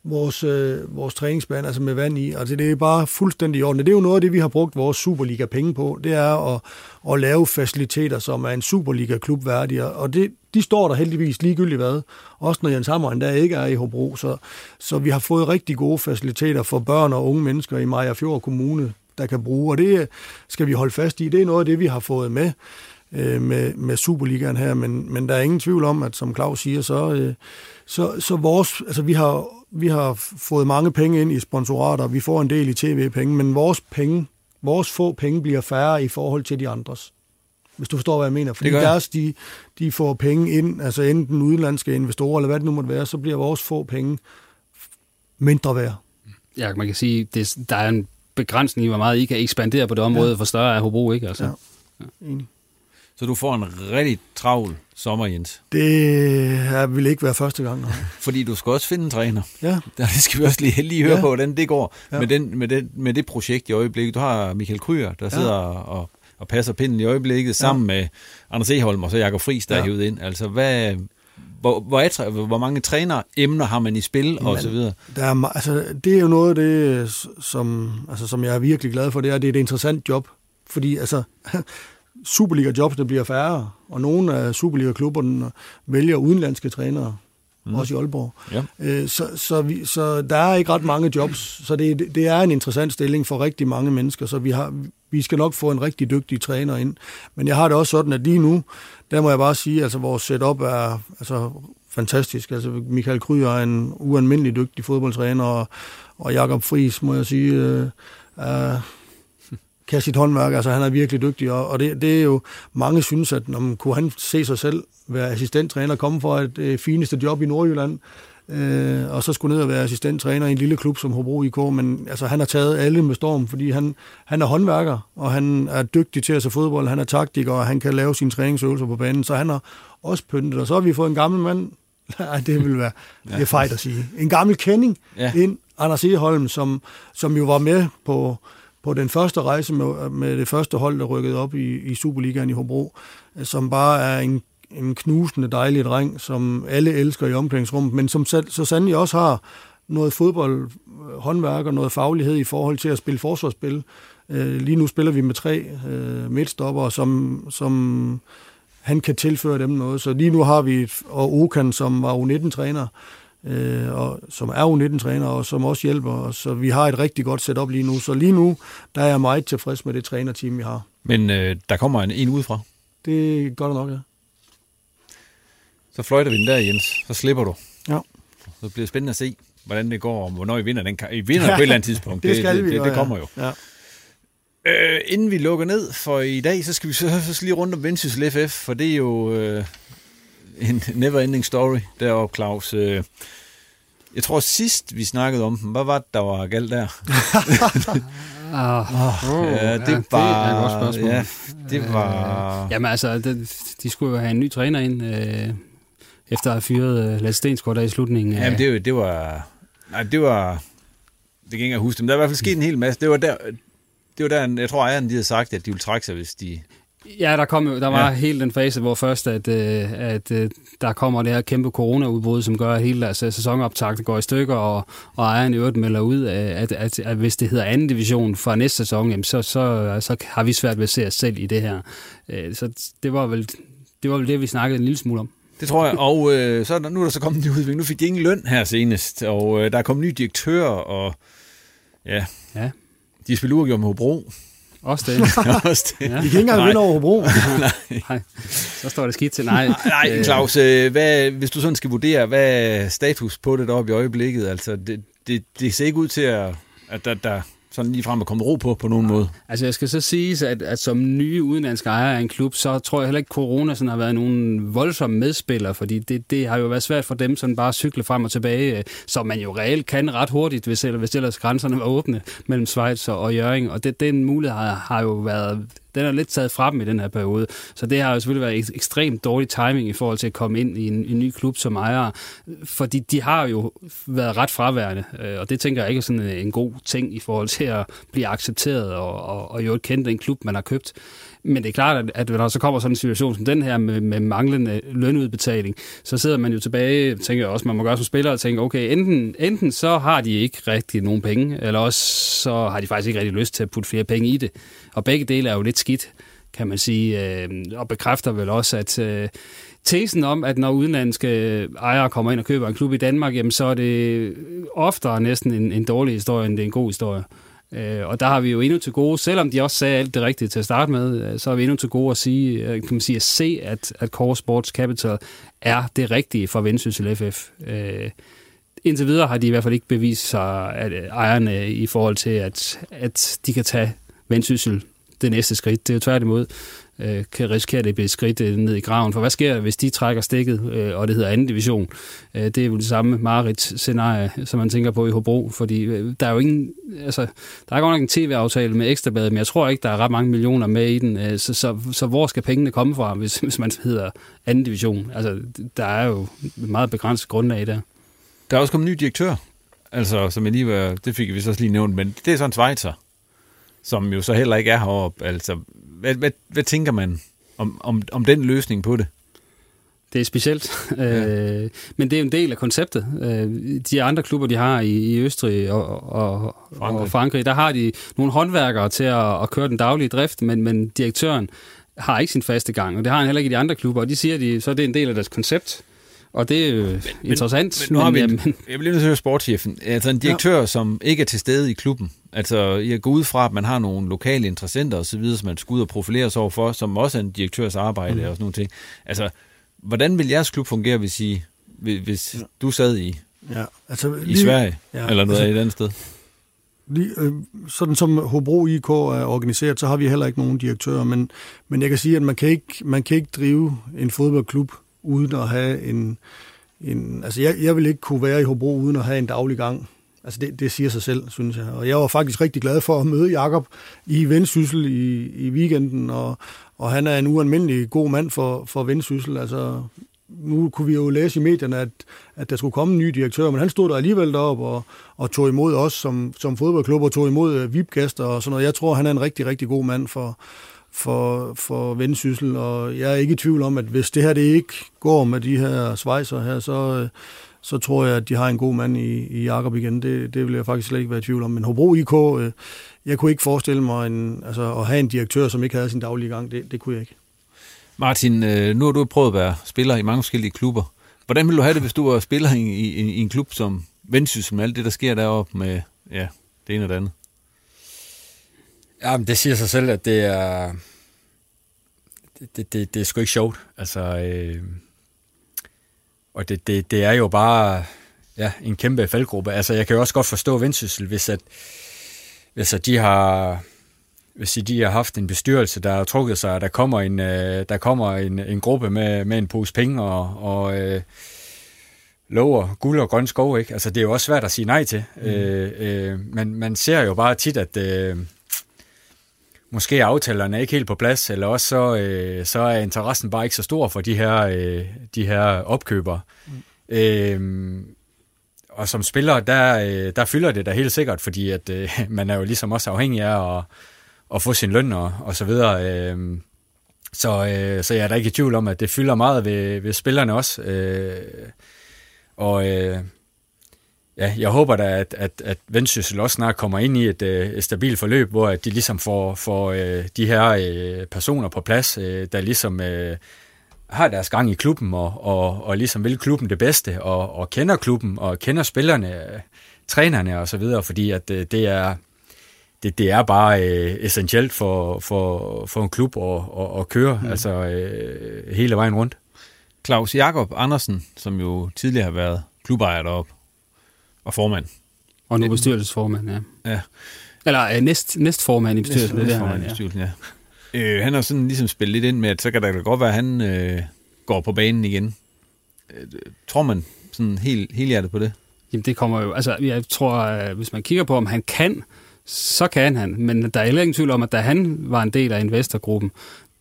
vores, øh, vores træningsbane, altså med vand i. Altså det er bare fuldstændig i orden. Det er jo noget af det, vi har brugt vores Superliga-penge på. Det er at, at lave faciliteter, som er en Superliga-klub værdig. Og det, de står der heldigvis ligegyldigt hvad. Også når Jens Hammer endda ikke er i Hobro. Så, så vi har fået rigtig gode faciliteter for børn og unge mennesker i Maja Fjord Kommune, der kan bruge. Og det skal vi holde fast i. Det er noget af det, vi har fået med øh, med, med Superligaen her. Men, men der er ingen tvivl om, at som Claus siger, så, øh, så, så vores, altså vi har vi har fået mange penge ind i sponsorater, vi får en del i tv-penge, men vores penge, vores få penge bliver færre i forhold til de andres. Hvis du forstår, hvad jeg mener. Fordi deres, de, de får penge ind, altså enten udenlandske investorer, eller hvad det nu måtte være, så bliver vores få penge mindre værd. Ja, man kan sige, det, der er en begrænsning i, hvor meget I kan ekspandere på det område, ja. for større er Hobro ikke. Altså. Ja, ja. enig. Så du får en rigtig travl sommer, Jens. Det vil ikke være første gang. Nej. Fordi du skal også finde en træner. Ja. Det skal vi også lige, lige høre ja. på, hvordan det går ja. med, den, med, den, med det projekt i øjeblikket. Du har Michael Kryer, der ja. sidder og, og passer pinden i øjeblikket, sammen ja. med Anders Eholm og så Jakob Friis, der ja. er hævet ind. Altså, hvad, hvor, hvor, er, hvor mange træner emner har man i spil og så videre? Der er, altså, det er jo noget af det, som, altså, som jeg er virkelig glad for, det er, det er et interessant job. Fordi altså, Superliga-jobs, bliver færre, og nogle af Superliga-klubberne vælger udenlandske trænere, mm. også i Aalborg. Ja. Øh, så, så, vi, så der er ikke ret mange jobs, så det, det er en interessant stilling for rigtig mange mennesker, så vi, har, vi skal nok få en rigtig dygtig træner ind. Men jeg har det også sådan, at lige nu, der må jeg bare sige, at altså, vores setup er altså, fantastisk. Altså, Michael Kryer er en ualmindelig dygtig fodboldtræner, og, og Jakob Friis, må jeg sige, øh, er kan sit håndværk, altså han er virkelig dygtig, og, og det, det er jo, mange synes, at man, kunne han se sig selv være assistenttræner, komme for et øh, fineste job i Nordjylland, øh, og så skulle ned og være assistenttræner i en lille klub som Hobro IK, men altså, han har taget alle med storm, fordi han, han er håndværker, og han er dygtig til at se fodbold, han er taktiker, og han kan lave sine træningsøvelser på banen, så han har også pyntet, og så har vi fået en gammel mand, Nej, det vil være ja. det er fejl at sige. En gammel kending ja. ind, Anders Eholm, som, som jo var med på, på den første rejse med, med det første hold, der rykkede op i, i Superligaen i Hobro, som bare er en, en knusende dejlig dreng, som alle elsker i omklædningsrummet, men som så sandelig også har noget fodbold, øh, håndværk og noget faglighed i forhold til at spille forsvarsspil. Øh, lige nu spiller vi med tre øh, midtstopper, som, som han kan tilføre dem noget. Så lige nu har vi, og Okan, som var U19-træner, øh, og, som er U19-træner, og som også hjælper os. Så vi har et rigtig godt setup lige nu. Så lige nu, der er jeg meget tilfreds med det trænerteam, vi har. Men øh, der kommer en, en udefra? Det gør der nok, ja. Så fløjter vi den der, Jens. Så slipper du. Ja. Så det bliver spændende at se, hvordan det går, og hvornår I vinder den I vinder ja, på et eller andet tidspunkt. det skal det, vi det, det, det kommer jo. Ja. Øh, inden vi lukker ned for i dag, så skal vi så, så lige rundt om Vendsyssel FF, for det er jo øh, en never-ending story deroppe, Claus. Øh, jeg tror sidst, vi snakkede om dem, hvad var det, der var galt der? oh, ja, det, ja, var, det er et Ja, det var... Øh, jamen altså, det, de skulle jo have en ny træner ind, øh, efter at have fyret øh, Lasse Stensgaard der i slutningen. Jamen, det, det var... Nej, det var... Det kan ikke huske, men der er i hvert fald sket en hel masse. Det var der, det var der jeg tror, ejeren de havde sagt, at de ville trække sig, hvis de Ja, der kom jo, der var ja. hele den fase, hvor først, at, øh, at øh, der kommer det her kæmpe coronaudbrud, som gør, at hele deres øh, sæsonoptakt går i stykker, og, og ejeren i øvrigt melder ud, at, at, at, hvis det hedder anden division for næste sæson, jamen, så, så, så har vi svært ved at se os selv i det her. Så det var vel det, var vel det vi snakkede en lille smule om. Det tror jeg, og øh, så, nu er der så kommet en udvikling. Nu fik de ingen løn her senest, og øh, der er kommet nye direktører, og ja, ja. de spiller uafgjort med Hobro. Også det. Også det. Ja. I kan ikke engang vinde over Hobro. nej. Så står det skidt til nej. Nej, øh. Claus, øh, hvad, hvis du sådan skal vurdere, hvad er status på det deroppe i øjeblikket? Altså, det, det, det ser ikke ud til, at, at der, der sådan lige frem at komme ro på på nogen måde. Altså jeg skal så sige, at, at som nye udenlandske ejer af en klub, så tror jeg heller ikke, at corona sådan har været nogen voldsomme medspiller, fordi det, det har jo været svært for dem sådan bare at cykle frem og tilbage, øh, som man jo reelt kan ret hurtigt, hvis, hvis ellers grænserne var åbne mellem Schweiz og Jørgen, og det, den mulighed har, har jo været den er lidt taget fra dem i den her periode. Så det har jo selvfølgelig været ekstremt dårlig timing i forhold til at komme ind i en, en ny klub som ejer, fordi de har jo været ret fraværende, øh, og det tænker jeg ikke er sådan en god ting i forhold til at blive accepteret og, og, og jo kendt den klub, man har købt. Men det er klart, at, at når der så kommer sådan en situation som den her med, med manglende lønudbetaling, så sidder man jo tilbage, tænker jeg også, man må gøre som spiller og tænke, okay, enten, enten så har de ikke rigtig nogen penge, eller også så har de faktisk ikke rigtig lyst til at putte flere penge i det. Og begge dele er jo lidt skidt, kan man sige, øh, og bekræfter vel også, at øh, tesen om, at når udenlandske ejere kommer ind og køber en klub i Danmark, jamen så er det oftere næsten en, en dårlig historie, end det er en god historie. Øh, og der har vi jo endnu til gode, selvom de også sagde alt det rigtige til at starte med, øh, så har vi endnu til gode at sige, øh, kan man sige, at se, at, at Core Sports Capital er det rigtige for Vendsyssel FF. Øh, indtil videre har de i hvert fald ikke bevist sig, at øh, ejerne i forhold til, at, at de kan tage Vendsyssel det næste skridt. Det er jo tværtimod øh, kan risikere, at det bliver skridt øh, ned i graven. For hvad sker, hvis de trækker stikket, øh, og det hedder anden division? Øh, det er jo det samme Marit-scenarie, som man tænker på i Hobro, fordi øh, der er jo ingen, altså, der er godt nok en tv-aftale med Ekstrabladet, men jeg tror ikke, der er ret mange millioner med i den, øh, så, så, så hvor skal pengene komme fra, hvis, hvis man hedder anden division? Altså, der er jo meget begrænset grundlag der. Der er også kommet en ny direktør, altså, som jeg lige var, det fik vi så også lige nævnt, men det er sådan en svejser som jo så heller ikke er heroppe. Altså, hvad, hvad, hvad tænker man om, om, om den løsning på det? Det er specielt, ja. øh, men det er en del af konceptet. Øh, de andre klubber, de har i, i Østrig og, og, Frankrig. og Frankrig, der har de nogle håndværkere til at, at køre den daglige drift, men, men direktøren har ikke sin faste gang, og det har han heller ikke i de andre klubber, og de siger, de, så er det en del af deres koncept. Og det er men, interessant. Men, men nu har vi, en, jeg bliver nødt til at høre sportschefen. Altså en direktør, ja. som ikke er til stede i klubben. Altså jeg går ud fra, at man har nogle lokale interessenter og så videre, som man skal ud og profilere sig for, som også er en direktørs arbejde mm. og sådan nogle ting. Altså, hvordan vil jeres klub fungere, hvis, I, hvis ja. du sad i, ja. altså, i lige, Sverige, ja, eller noget altså, et andet sted? Lige, øh, sådan som Hobro IK er organiseret, så har vi heller ikke nogen direktører, men, men jeg kan sige, at man kan ikke, man kan ikke drive en fodboldklub uden at have en... en altså, jeg, jeg vil ikke kunne være i Hobro uden at have en daglig gang. Altså, det, det siger sig selv, synes jeg. Og jeg var faktisk rigtig glad for at møde Jakob i Vendsyssel i, i weekenden, og, og han er en ualmindelig god mand for, for Vendsyssel. Altså, nu kunne vi jo læse i medierne, at, at der skulle komme en ny direktør, men han stod der alligevel derop og, og tog imod os som, som fodboldklub og tog imod øh, VIP-gæster og sådan noget. Jeg tror, han er en rigtig, rigtig god mand for, for, for vendsyssel, og jeg er ikke i tvivl om, at hvis det her det ikke går med de her svejser her, så, øh, så tror jeg, at de har en god mand i, i Jakob igen. Det, det vil jeg faktisk slet ikke være i tvivl om. Men Hobro IK, øh, jeg kunne ikke forestille mig en, altså, at have en direktør, som ikke havde sin daglige gang. Det, det kunne jeg ikke. Martin, øh, nu har du prøvet at være spiller i mange forskellige klubber. Hvordan ville du have det, hvis du var spiller i, i, i en klub som Vendsyssel med alt det, der sker deroppe med ja, det ene og det andet? Ja, men det siger sig selv, at det er... Det, det, det er sgu ikke sjovt. Altså, øh, og det, det, det er jo bare ja, en kæmpe faldgruppe. Altså, jeg kan jo også godt forstå Vendsyssel, hvis at, hvis at de har hvis de har haft en bestyrelse, der har trukket sig, og der kommer en, øh, der kommer en, en gruppe med, med en pose penge og, og øh, lover guld og grøn skov, ikke? Altså, det er jo også svært at sige nej til. Mm. Øh, øh, men man ser jo bare tit, at, øh, måske er aftalerne ikke helt på plads, eller også så, øh, så er interessen bare ikke så stor for de her, øh, de her opkøbere. Mm. Øh, og som spiller, der, øh, der fylder det da helt sikkert, fordi at, øh, man er jo ligesom også afhængig af at, at få sin løn og, og så videre. Øh, så, øh, så jeg er da ikke i tvivl om, at det fylder meget ved, ved spillerne også. Øh, og øh, ja, jeg håber da, at, at, at Vendsyssel også snart kommer ind i et, øh, et stabilt forløb, hvor de ligesom får, får øh, de her øh, personer på plads, der ligesom har deres gang i klubben, og, og, og ligesom vil klubben det bedste, og, og kender klubben, og kender spillerne, trænerne og så videre, fordi at det er det, det er bare øh, essentielt for, for, for en klub at, at, at køre mm. altså, øh, hele vejen rundt. Claus Jakob Andersen, som jo tidligere har været klubejer deroppe, og formand. Og nu bestyrelsesformand, ja. Ja. Eller øh, næst, næstformand i bestyrelsen. Det næstformand i bestyrelsen, ja. ja. Øh, han har sådan ligesom spillet lidt ind med, at så kan der godt være, at han øh, går på banen igen. Øh, tror man sådan helt, helt hjertet på det? Jamen det kommer jo, altså jeg tror, øh, hvis man kigger på, om han kan, så kan han. Men der er heller ingen tvivl om, at da han var en del af investorgruppen,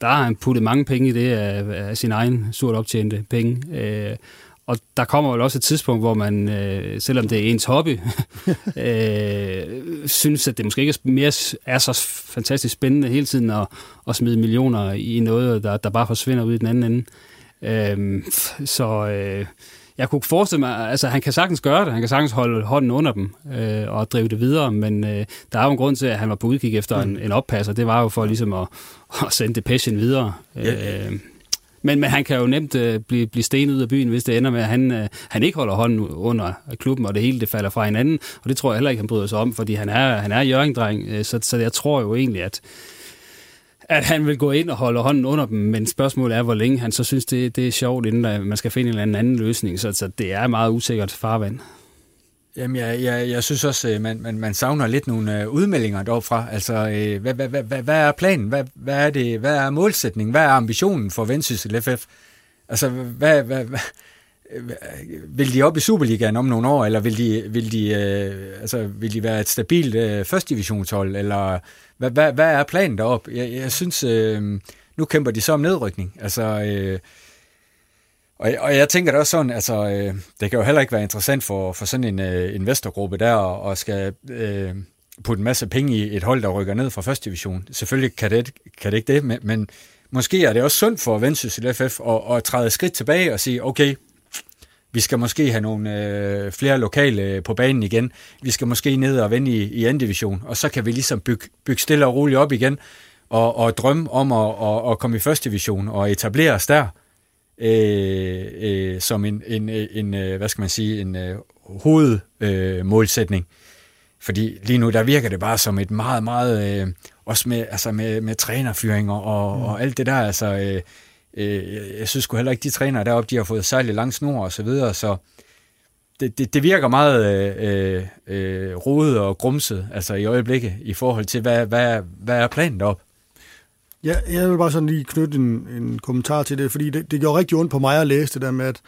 der har han puttet mange penge i det af, af sin egen surt optjente penge. Øh, og der kommer jo også et tidspunkt, hvor man, øh, selvom det er ens hobby, øh, synes, at det måske ikke er, mere, er så fantastisk spændende hele tiden at, at smide millioner i noget, der, der bare forsvinder ud i den anden ende. Øh, så øh, jeg kunne forestille mig, altså han kan sagtens gøre det, han kan sagtens holde hånden under dem øh, og drive det videre, men øh, der er jo en grund til, at han var på udkig efter en, en oppasser. Det var jo for ligesom at, at sende det passion videre. Ja. Øh, men, men han kan jo nemt øh, blive, blive stenet ud af byen, hvis det ender med, at han, øh, han ikke holder hånden under klubben, og det hele det falder fra hinanden. Og det tror jeg heller ikke, han bryder sig om, fordi han er, han er Jørgen-dreng. Øh, så, så jeg tror jo egentlig, at at han vil gå ind og holde hånden under dem, men spørgsmålet er, hvor længe han så synes, det, det er sjovt, inden øh, man skal finde en eller anden løsning. Så, så det er meget usikkert farvand. Jamen, jeg, jeg, jeg synes også, øh, man, man, man savner lidt nogle øh, udmeldinger derfra. Altså, øh, hvad, hvad, hvad, hvad, er planen? Hvad, hvad, er det, hvad er målsætningen? Hvad er ambitionen for Vendsyssel FF? Altså, hvad, hvad, hvad, vil de op i Superligaen om nogle år, eller vil de, vil de, altså, vil de være et stabilt uh, første divisionshold, eller hvad, hvad, hvad er planen derop? Jeg, jeg synes, nu kæmper de så om nedrykning. Altså, øh, og, og jeg tænker da også sådan, altså, øh, det kan jo heller ikke være interessant for, for sådan en øh, investorgruppe der og skal øh, putte en masse penge i et hold, der rykker ned fra første division. Selvfølgelig kan det, kan det ikke det, men, men måske er det også sundt for Vendsyssel FF at, at træde skridt tilbage og sige, okay, vi skal måske have nogle øh, flere lokale øh, på banen igen. Vi skal måske ned og vende i, i anden division, og så kan vi ligesom bygge, bygge stille og roligt op igen og, og drømme om at, at, at komme i første division og etablere os der øh, øh, som en, en, en, øh, hvad skal man sige, en øh, hovedmålsætning. Øh, Fordi lige nu, der virker det bare som et meget, meget, øh, også med, altså med, med trænerfyringer og, mm. og alt det der, altså, øh, øh, jeg synes sgu heller ikke, de trænere deroppe, de har fået særlig lang snor og så videre, så det, det, det virker meget øh, øh, rodet og grumset, altså i øjeblikket, i forhold til, hvad, hvad, hvad er planen deroppe? Ja, jeg vil bare sådan lige knytte en, en kommentar til det, fordi det, det gjorde rigtig ondt på mig at læse det der med, at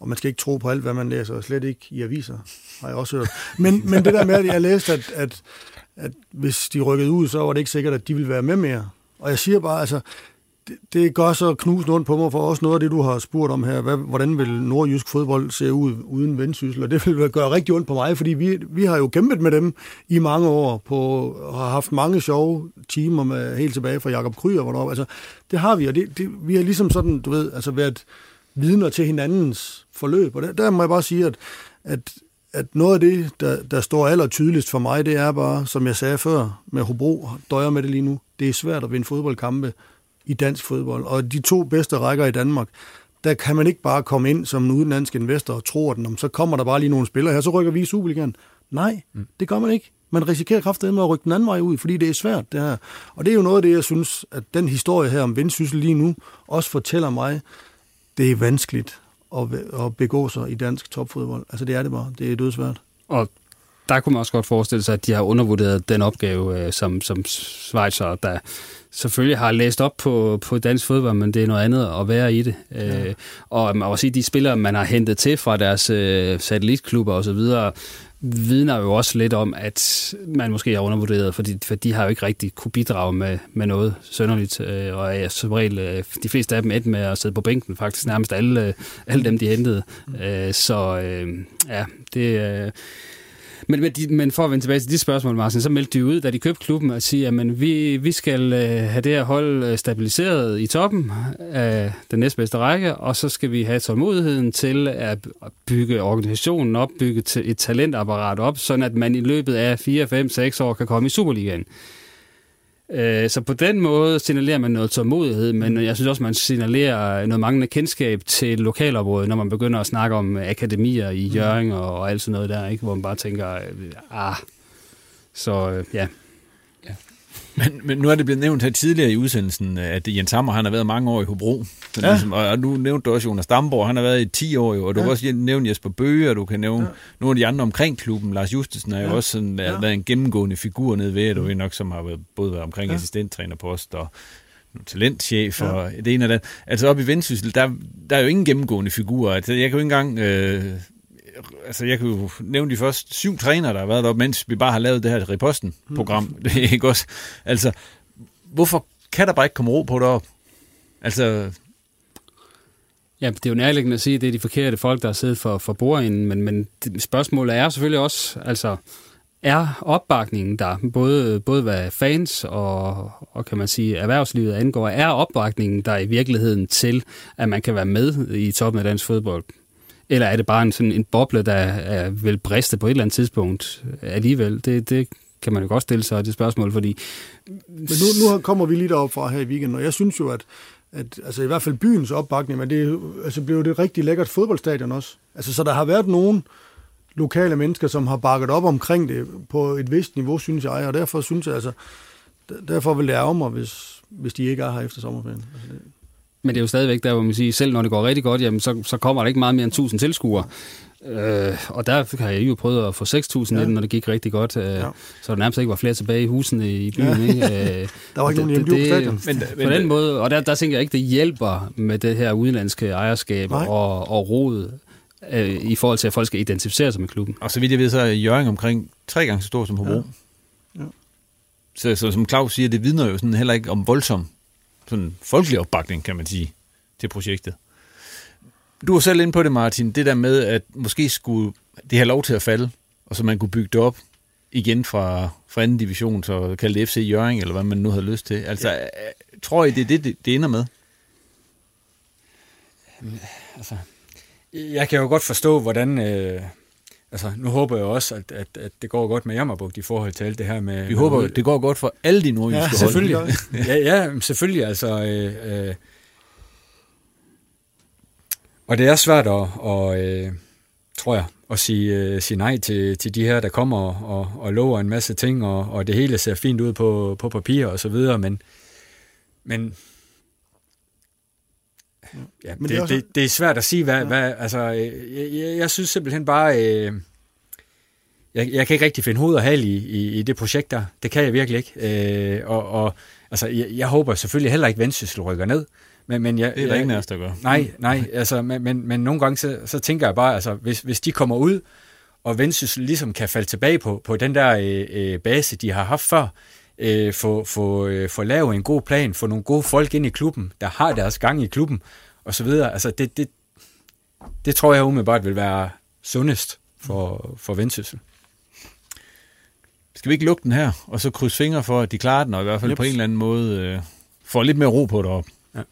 og man skal ikke tro på alt, hvad man læser, og slet ikke i aviser, har jeg også hørt. Men, men det der med, at jeg læste, at, at, at hvis de rykkede ud, så var det ikke sikkert, at de ville være med mere. Og jeg siger bare, altså, det, det gør så knusende ondt på mig, for også noget af det, du har spurgt om her. Hvad, hvordan vil nordjysk fodbold se ud uden vendsyssel? Og det vil gøre rigtig ondt på mig, fordi vi, vi har jo kæmpet med dem i mange år, på, og har haft mange sjove timer med, helt tilbage fra Jakob Kryer. Hvornår, altså, det har vi, og det, det, vi har ligesom sådan, du ved, altså været vidner til hinandens forløb. Og der, der må jeg bare sige, at, at at noget af det, der, der står aller tydeligst for mig, det er bare, som jeg sagde før, med Hobro, døjer med det lige nu, det er svært at vinde fodboldkampe i dansk fodbold. Og de to bedste rækker i Danmark, der kan man ikke bare komme ind som en udenlandsk investor og tro, at så kommer der bare lige nogle spillere her, så rykker vi i Superligaen. Nej, mm. det gør man ikke. Man risikerer kraftedet med at rykke den anden vej ud, fordi det er svært, det her. Og det er jo noget af det, jeg synes, at den historie her om Vendsyssel lige nu også fortæller mig, det er vanskeligt at, at begå sig i dansk topfodbold. Altså det er det bare. Det er dødsvært. Og der kunne man også godt forestille sig, at de har undervurderet den opgave, øh, som, som Schweizer, der selvfølgelig har læst op på, på dansk fodbold, men det er noget andet at være i det. Ja. Øh, og man sige, de spillere, man har hentet til fra deres øh, satellitklubber osv., vidner jo også lidt om, at man måske har undervurderet, fordi, for de har jo ikke rigtig kunne bidrage med, med noget sønderligt, øh, og er som regel øh, de fleste af dem endte med at sidde på bænken, faktisk nærmest alle, alle dem, de hentede. Mm. Øh, så øh, ja, det... Øh, men, men, de, men for at vende tilbage til de spørgsmål, Martin, så meldte de ud, da de købte klubben, at sige, at vi, vi skal øh, have det her hold øh, stabiliseret i toppen af den næstbedste række, og så skal vi have tålmodigheden til at bygge organisationen op, bygge et talentapparat op, sådan at man i løbet af 4, 5, 6 år kan komme i Superligaen. Øh, så på den måde signalerer man noget tålmodighed, men jeg synes også, man signalerer noget manglende kendskab til lokalområdet, når man begynder at snakke om akademier i mm. Jørgen og, og alt sådan noget der, ikke? hvor man bare tænker, ah, så øh, ja. Men, men nu er det blevet nævnt her tidligere i udsendelsen, at Jens Hammer han har været mange år i Hobro. Så ja. ligesom, og nu nævnte du også Jonas Damborg, han har været i 10 år, jo, og du ja. kan også nævne Jesper Bøge, og du kan nævne ja. nogle af de andre omkring klubben. Lars Justesen er jo ja. også sådan, ja. været en gennemgående figur nede ved, du mm. nok som har været, både været omkring ja. assistenttrænerpost og talentchef ja. og det ene og det Altså op i Vendsyssel, der, der er jo ingen gennemgående figurer. Altså, jeg kan jo ikke engang... Øh, altså jeg kan jo nævne de første syv trænere, der har været deroppe, mens vi bare har lavet det her Reposten-program. Mm. Det er ikke også? Altså, hvorfor kan der bare ikke komme ro på deroppe? Altså... Ja, det er jo nærliggende at sige, at det er de forkerte folk, der har siddet for, for bordenden, men, men spørgsmålet er selvfølgelig også, altså, er opbakningen der, både, både hvad fans og, og kan man sige erhvervslivet angår, er opbakningen der i virkeligheden til, at man kan være med i toppen af dansk fodbold? Eller er det bare en, sådan en boble, der er, vil briste på et eller andet tidspunkt alligevel? Det, det kan man jo godt stille sig det spørgsmål, fordi... Men nu, nu kommer vi lige derop fra her i weekenden, og jeg synes jo, at, at altså i hvert fald byens opbakning, men det altså blev det et rigtig lækkert fodboldstadion også. Altså, så der har været nogen lokale mennesker, som har bakket op omkring det på et vist niveau, synes jeg, og derfor synes jeg, altså, derfor vil det ærge mig, hvis, hvis de ikke er her efter sommerferien. Altså, det, men det er jo stadigvæk der, hvor man siger, selv når det går rigtig godt, jamen, så, så kommer der ikke meget mere end 1000 tilskuere. Øh, og der har jeg jo prøvet at få 6.000 ja. når det gik rigtig godt. Øh, ja. Så der nærmest ikke var flere tilbage i husene i byen. Ja. Ikke? Øh, der var ikke nogen hjemme på men, men, På den måde, og der, der tænker jeg ikke, det hjælper med det her udenlandske ejerskab og, og rod øh, i forhold til, at folk skal identificere sig med klubben. Og så vidt jeg ved, så er Jørgen omkring tre gange så stor som Hobro. Ja. Ja. Så, så som Claus siger, det vidner jo sådan heller ikke om voldsom sådan folkelig opbakning, kan man sige, til projektet. Du var selv inde på det, Martin, det der med, at måske skulle det have lov til at falde, og så man kunne bygge det op igen fra, fra anden division, så kalde det FC Jørgen, eller hvad man nu havde lyst til. Altså, ja. tror I, det er det, det, det ender med? Altså, jeg kan jo godt forstå, hvordan... Øh, altså, nu håber jeg også, at, at, at det går godt med Jammerbugt i forhold til alt det her med... Vi med håber, at det går godt for alle de nordjyske ja, selvfølgelig. hold. ja, ja, selvfølgelig. Altså, øh, øh, og det er svært at, og, øh, tror jeg, at sige, øh, sige nej til, til de her, der kommer og, og, og lover en masse ting, og, og det hele ser fint ud på, på papir og så videre, men, men Ja, Men det, det, er også... det, det er svært at sige, hvad... Ja. hvad altså, jeg, jeg, jeg synes simpelthen bare... Øh, jeg, jeg kan ikke rigtig finde hoved og hal i, i, i det projekt der. Det kan jeg virkelig ikke. Øh, og, og altså, jeg, jeg håber selvfølgelig heller ikke, at Vendsyssel rykker ned. Men, men jeg, det er der ingen af os, der gør. Nej, nej. Altså, men, men, men nogle gange, så, så tænker jeg bare, altså, hvis, hvis de kommer ud, og Vendsyssel ligesom kan falde tilbage på, på den der øh, øh, base, de har haft før, øh, få, få, øh, få lavet en god plan, få nogle gode folk ind i klubben, der har deres gang i klubben, og så videre. Altså, det, det, det tror jeg umiddelbart vil være sundest for, for Vendsyssel. Skal vi ikke lukke den her, og så krydse fingre for, at de klarer den, og i hvert fald yep. på en eller anden måde øh, får lidt mere ro på det op. Ja.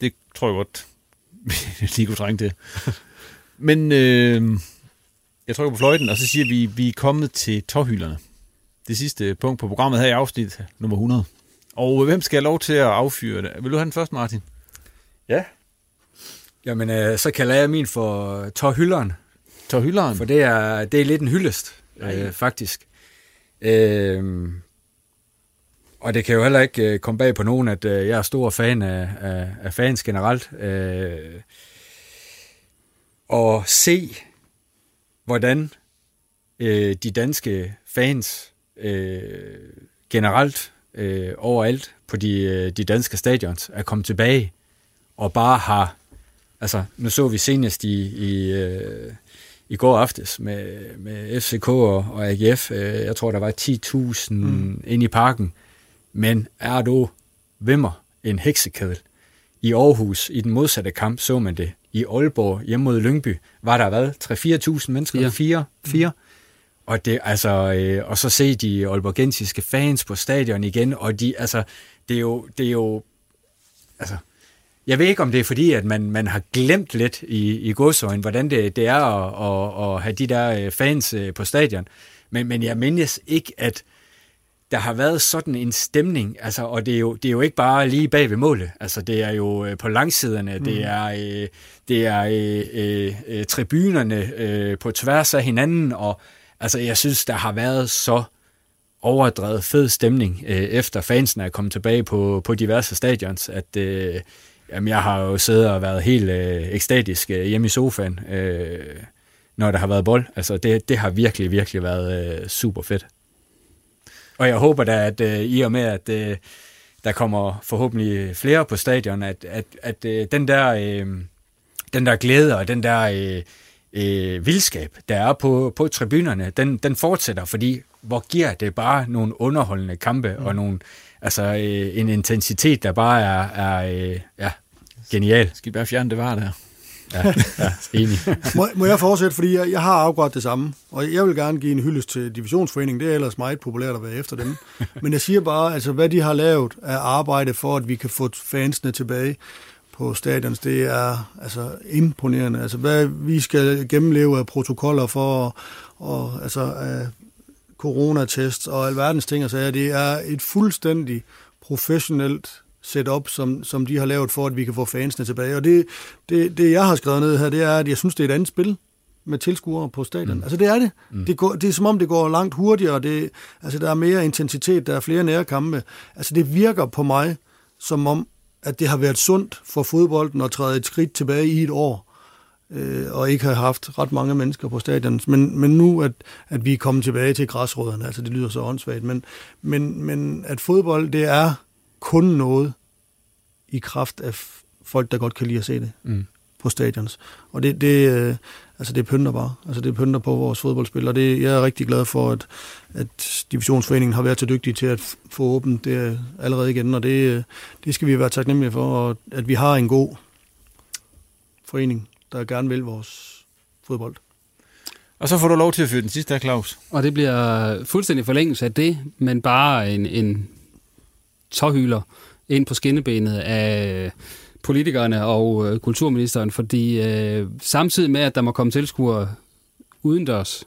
Det tror jeg godt, vi kunne trænge til. Men øh, jeg trykker på fløjten, og så siger vi, at vi er kommet til tårhylderne. Det sidste punkt på programmet her i afsnit nummer 100. Og hvem skal have lov til at affyre det? Vil du have den først, Martin? Ja. Jamen, øh, så kalder jeg min for tårhylderen. Tårhylderen? For det er, det er lidt en hyldest, øh, faktisk. Øh, og det kan jo heller ikke øh, komme bag på nogen, at øh, jeg er stor fan af, af, af fans generelt. Øh, og se, hvordan øh, de danske fans øh, generelt øh, overalt på de, øh, de danske stadions er kommet tilbage og bare har, altså nu så vi senest i, i, øh, i går aftes med, med FCK og, og AGF, øh, jeg tror der var 10.000 mm. ind i parken, men er du vimmer en heksekedel? I Aarhus, i den modsatte kamp, så man det. I Aalborg, hjemme mod Lyngby, var der hvad? 3-4.000 mennesker? 4. 4. 4. Og, det, altså, øh, og så se de Aalborgensiske fans på stadion igen, og de, altså, det er jo, det er jo altså, jeg ved ikke, om det er fordi, at man, man har glemt lidt i, i godsøjen, hvordan det, det er at, at, at have de der øh, fans øh, på stadion. Men, men jeg mindes ikke, at der har været sådan en stemning, altså, og det er, jo, det er jo ikke bare lige bag ved målet, altså det er jo øh, på langsiderne, mm. det er, øh, det er øh, øh, tribunerne øh, på tværs af hinanden, og altså jeg synes, der har været så overdrevet fed stemning, øh, efter fansene er kommet tilbage på, på diverse stadions, at øh, jamen, jeg har jo siddet og været helt øh, ekstatisk øh, hjemme i sofaen, øh, når der har været bold. Altså det, det har virkelig, virkelig været øh, super fedt. Og jeg håber da, at øh, i og med, at øh, der kommer forhåbentlig flere på stadion, at, at, at øh, den, der, øh, den der glæde og den der øh, øh, vildskab, der er på, på tribunerne, den, den fortsætter, fordi hvor giver det bare nogle underholdende kampe mm. og nogle, altså, øh, en intensitet, der bare er, er øh, ja, genial. Skal I bare fjerne det var der? Ja, ja enig. må, må jeg fortsætte, fordi jeg, jeg har afgjort det samme, og jeg vil gerne give en hyldest til divisionsforeningen, det er ellers meget populært at være efter dem. Men jeg siger bare, altså hvad de har lavet af arbejde for, at vi kan få fansene tilbage på stadions, det er altså imponerende. Altså hvad vi skal gennemleve af protokoller for, og altså af coronatest og alverdens ting og sager, det er et fuldstændig professionelt setup, som, som de har lavet for, at vi kan få fansene tilbage. Og det, det, det, jeg har skrevet ned her, det er, at jeg synes, det er et andet spil med tilskuere på stadion. Mm. Altså det er det. Mm. Det, går, det er som om, det går langt hurtigere. Det, altså der er mere intensitet, der er flere nære kampe. Altså det virker på mig, som om, at det har været sundt for fodbolden at træde et skridt tilbage i et år, øh, og ikke have haft ret mange mennesker på stadion. Men, men nu, at, at vi er kommet tilbage til græsrødderne, altså det lyder så åndssvagt, men, men, men at fodbold, det er kun noget i kraft af folk, der godt kan lide at se det mm. på stadions. Og det, det, øh, altså det pynter bare. Altså det pynter på vores fodboldspil, og det, jeg er rigtig glad for, at, at divisionsforeningen har været så dygtig til at få åbent det allerede igen, og det, det skal vi være taknemmelige for, og at vi har en god forening, der gerne vil vores fodbold. Og så får du lov til at fyre den sidste her, Claus. Og det bliver fuldstændig forlængelse af det, men bare en, en tårhyler ind på skinnebenet af politikerne og øh, kulturministeren, fordi øh, samtidig med, at der må komme tilskuere udendørs,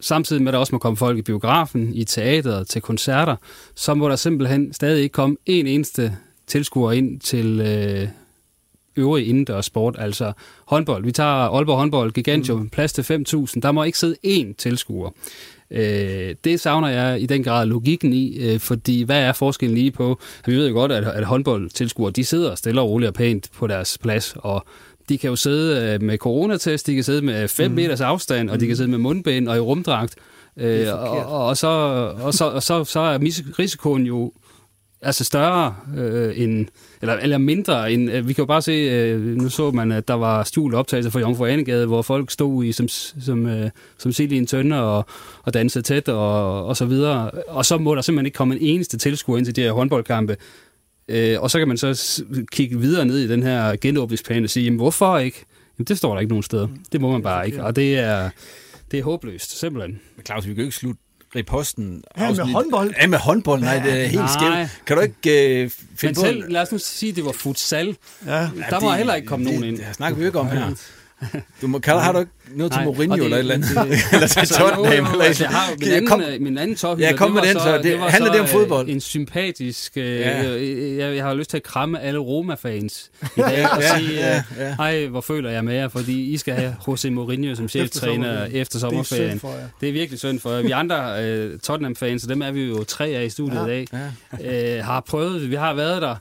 samtidig med, at der også må komme folk i biografen, i teateret, til koncerter, så må der simpelthen stadig ikke komme en eneste tilskuer ind til øh, øvrig indendørs sport, altså håndbold. Vi tager Aalborg håndbold, Gigantium, mm. plads til 5.000. Der må ikke sidde én tilskuer. Øh, det savner jeg i den grad logikken i, øh, fordi hvad er forskellen lige på? Vi ved jo godt, at, at håndboldtilskuere, de sidder stille og roligt og pænt på deres plads, og de kan jo sidde øh, med coronatest, de kan sidde med 5 mm. meters afstand, og de kan mm. sidde med mundbind og i rumdragt. Øh, og, og, så, og, så, og så, så er risikoen jo altså større øh, end, eller, eller mindre end, øh, vi kan jo bare se, øh, nu så man, at der var skjult optagelser fra Jomfru Anegade, hvor folk stod i som, som, øh, som sild i en tønde og, og dansede tæt og, og så videre. Og så må der simpelthen ikke komme en eneste tilskuer ind til de her håndboldkampe. Øh, og så kan man så kigge videre ned i den her genåbningsplan og sige, jamen hvorfor ikke? Jamen det står der ikke nogen steder. Det må man bare ikke, og det er, det er håbløst, simpelthen. Men Claus, vi kan jo ikke slutte Riposten. Ja, med håndbold. Ja, med håndbold. Nej, det er helt skævt. Kan du ikke uh, finde Men selv, lad os nu sige, at det var futsal. Ja. Der må heller ikke komme det, nogen ind. Det snakker vi ikke om her. Du må, kan, har du ikke noget til Mourinho det, eller et eller andet? eller til altså, Tottenham? Eller altså, jeg har min anden, kom, min anden tophylder, ja, kom med den, så, det, det handler det om fodbold? En sympatisk, øh, ja. jeg, jeg har lyst til at kramme alle Roma-fans i dag og ja, sige, ja, ja. hej, hvor føler jeg med jer, fordi I skal have Jose Mourinho som cheftræner efter, efter sommerferien. Det er, det er virkelig synd for jer. Vi andre uh, Tottenham-fans, og dem er vi jo tre af i studiet ja, i dag, ja. uh, har prøvet, vi har været der.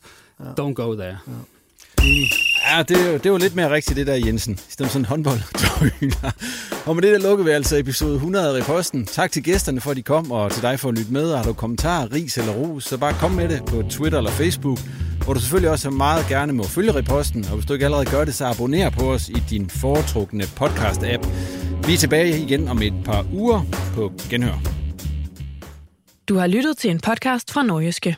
Don't go there. Ja. Ja, det, det var lidt mere rigtigt, det der Jensen. I stedet for sådan en håndbold. og med det der lukker vi altså episode 100 af Reposten. Tak til gæsterne for, at de kom, og til dig for at lytte med. Har du kommentarer, ris eller ros, så bare kom med det på Twitter eller Facebook, hvor du selvfølgelig også meget gerne må følge Reposten. Og hvis du ikke allerede gør det, så abonner på os i din foretrukne podcast-app. Vi er tilbage igen om et par uger på Genhør. Du har lyttet til en podcast fra Norgeske.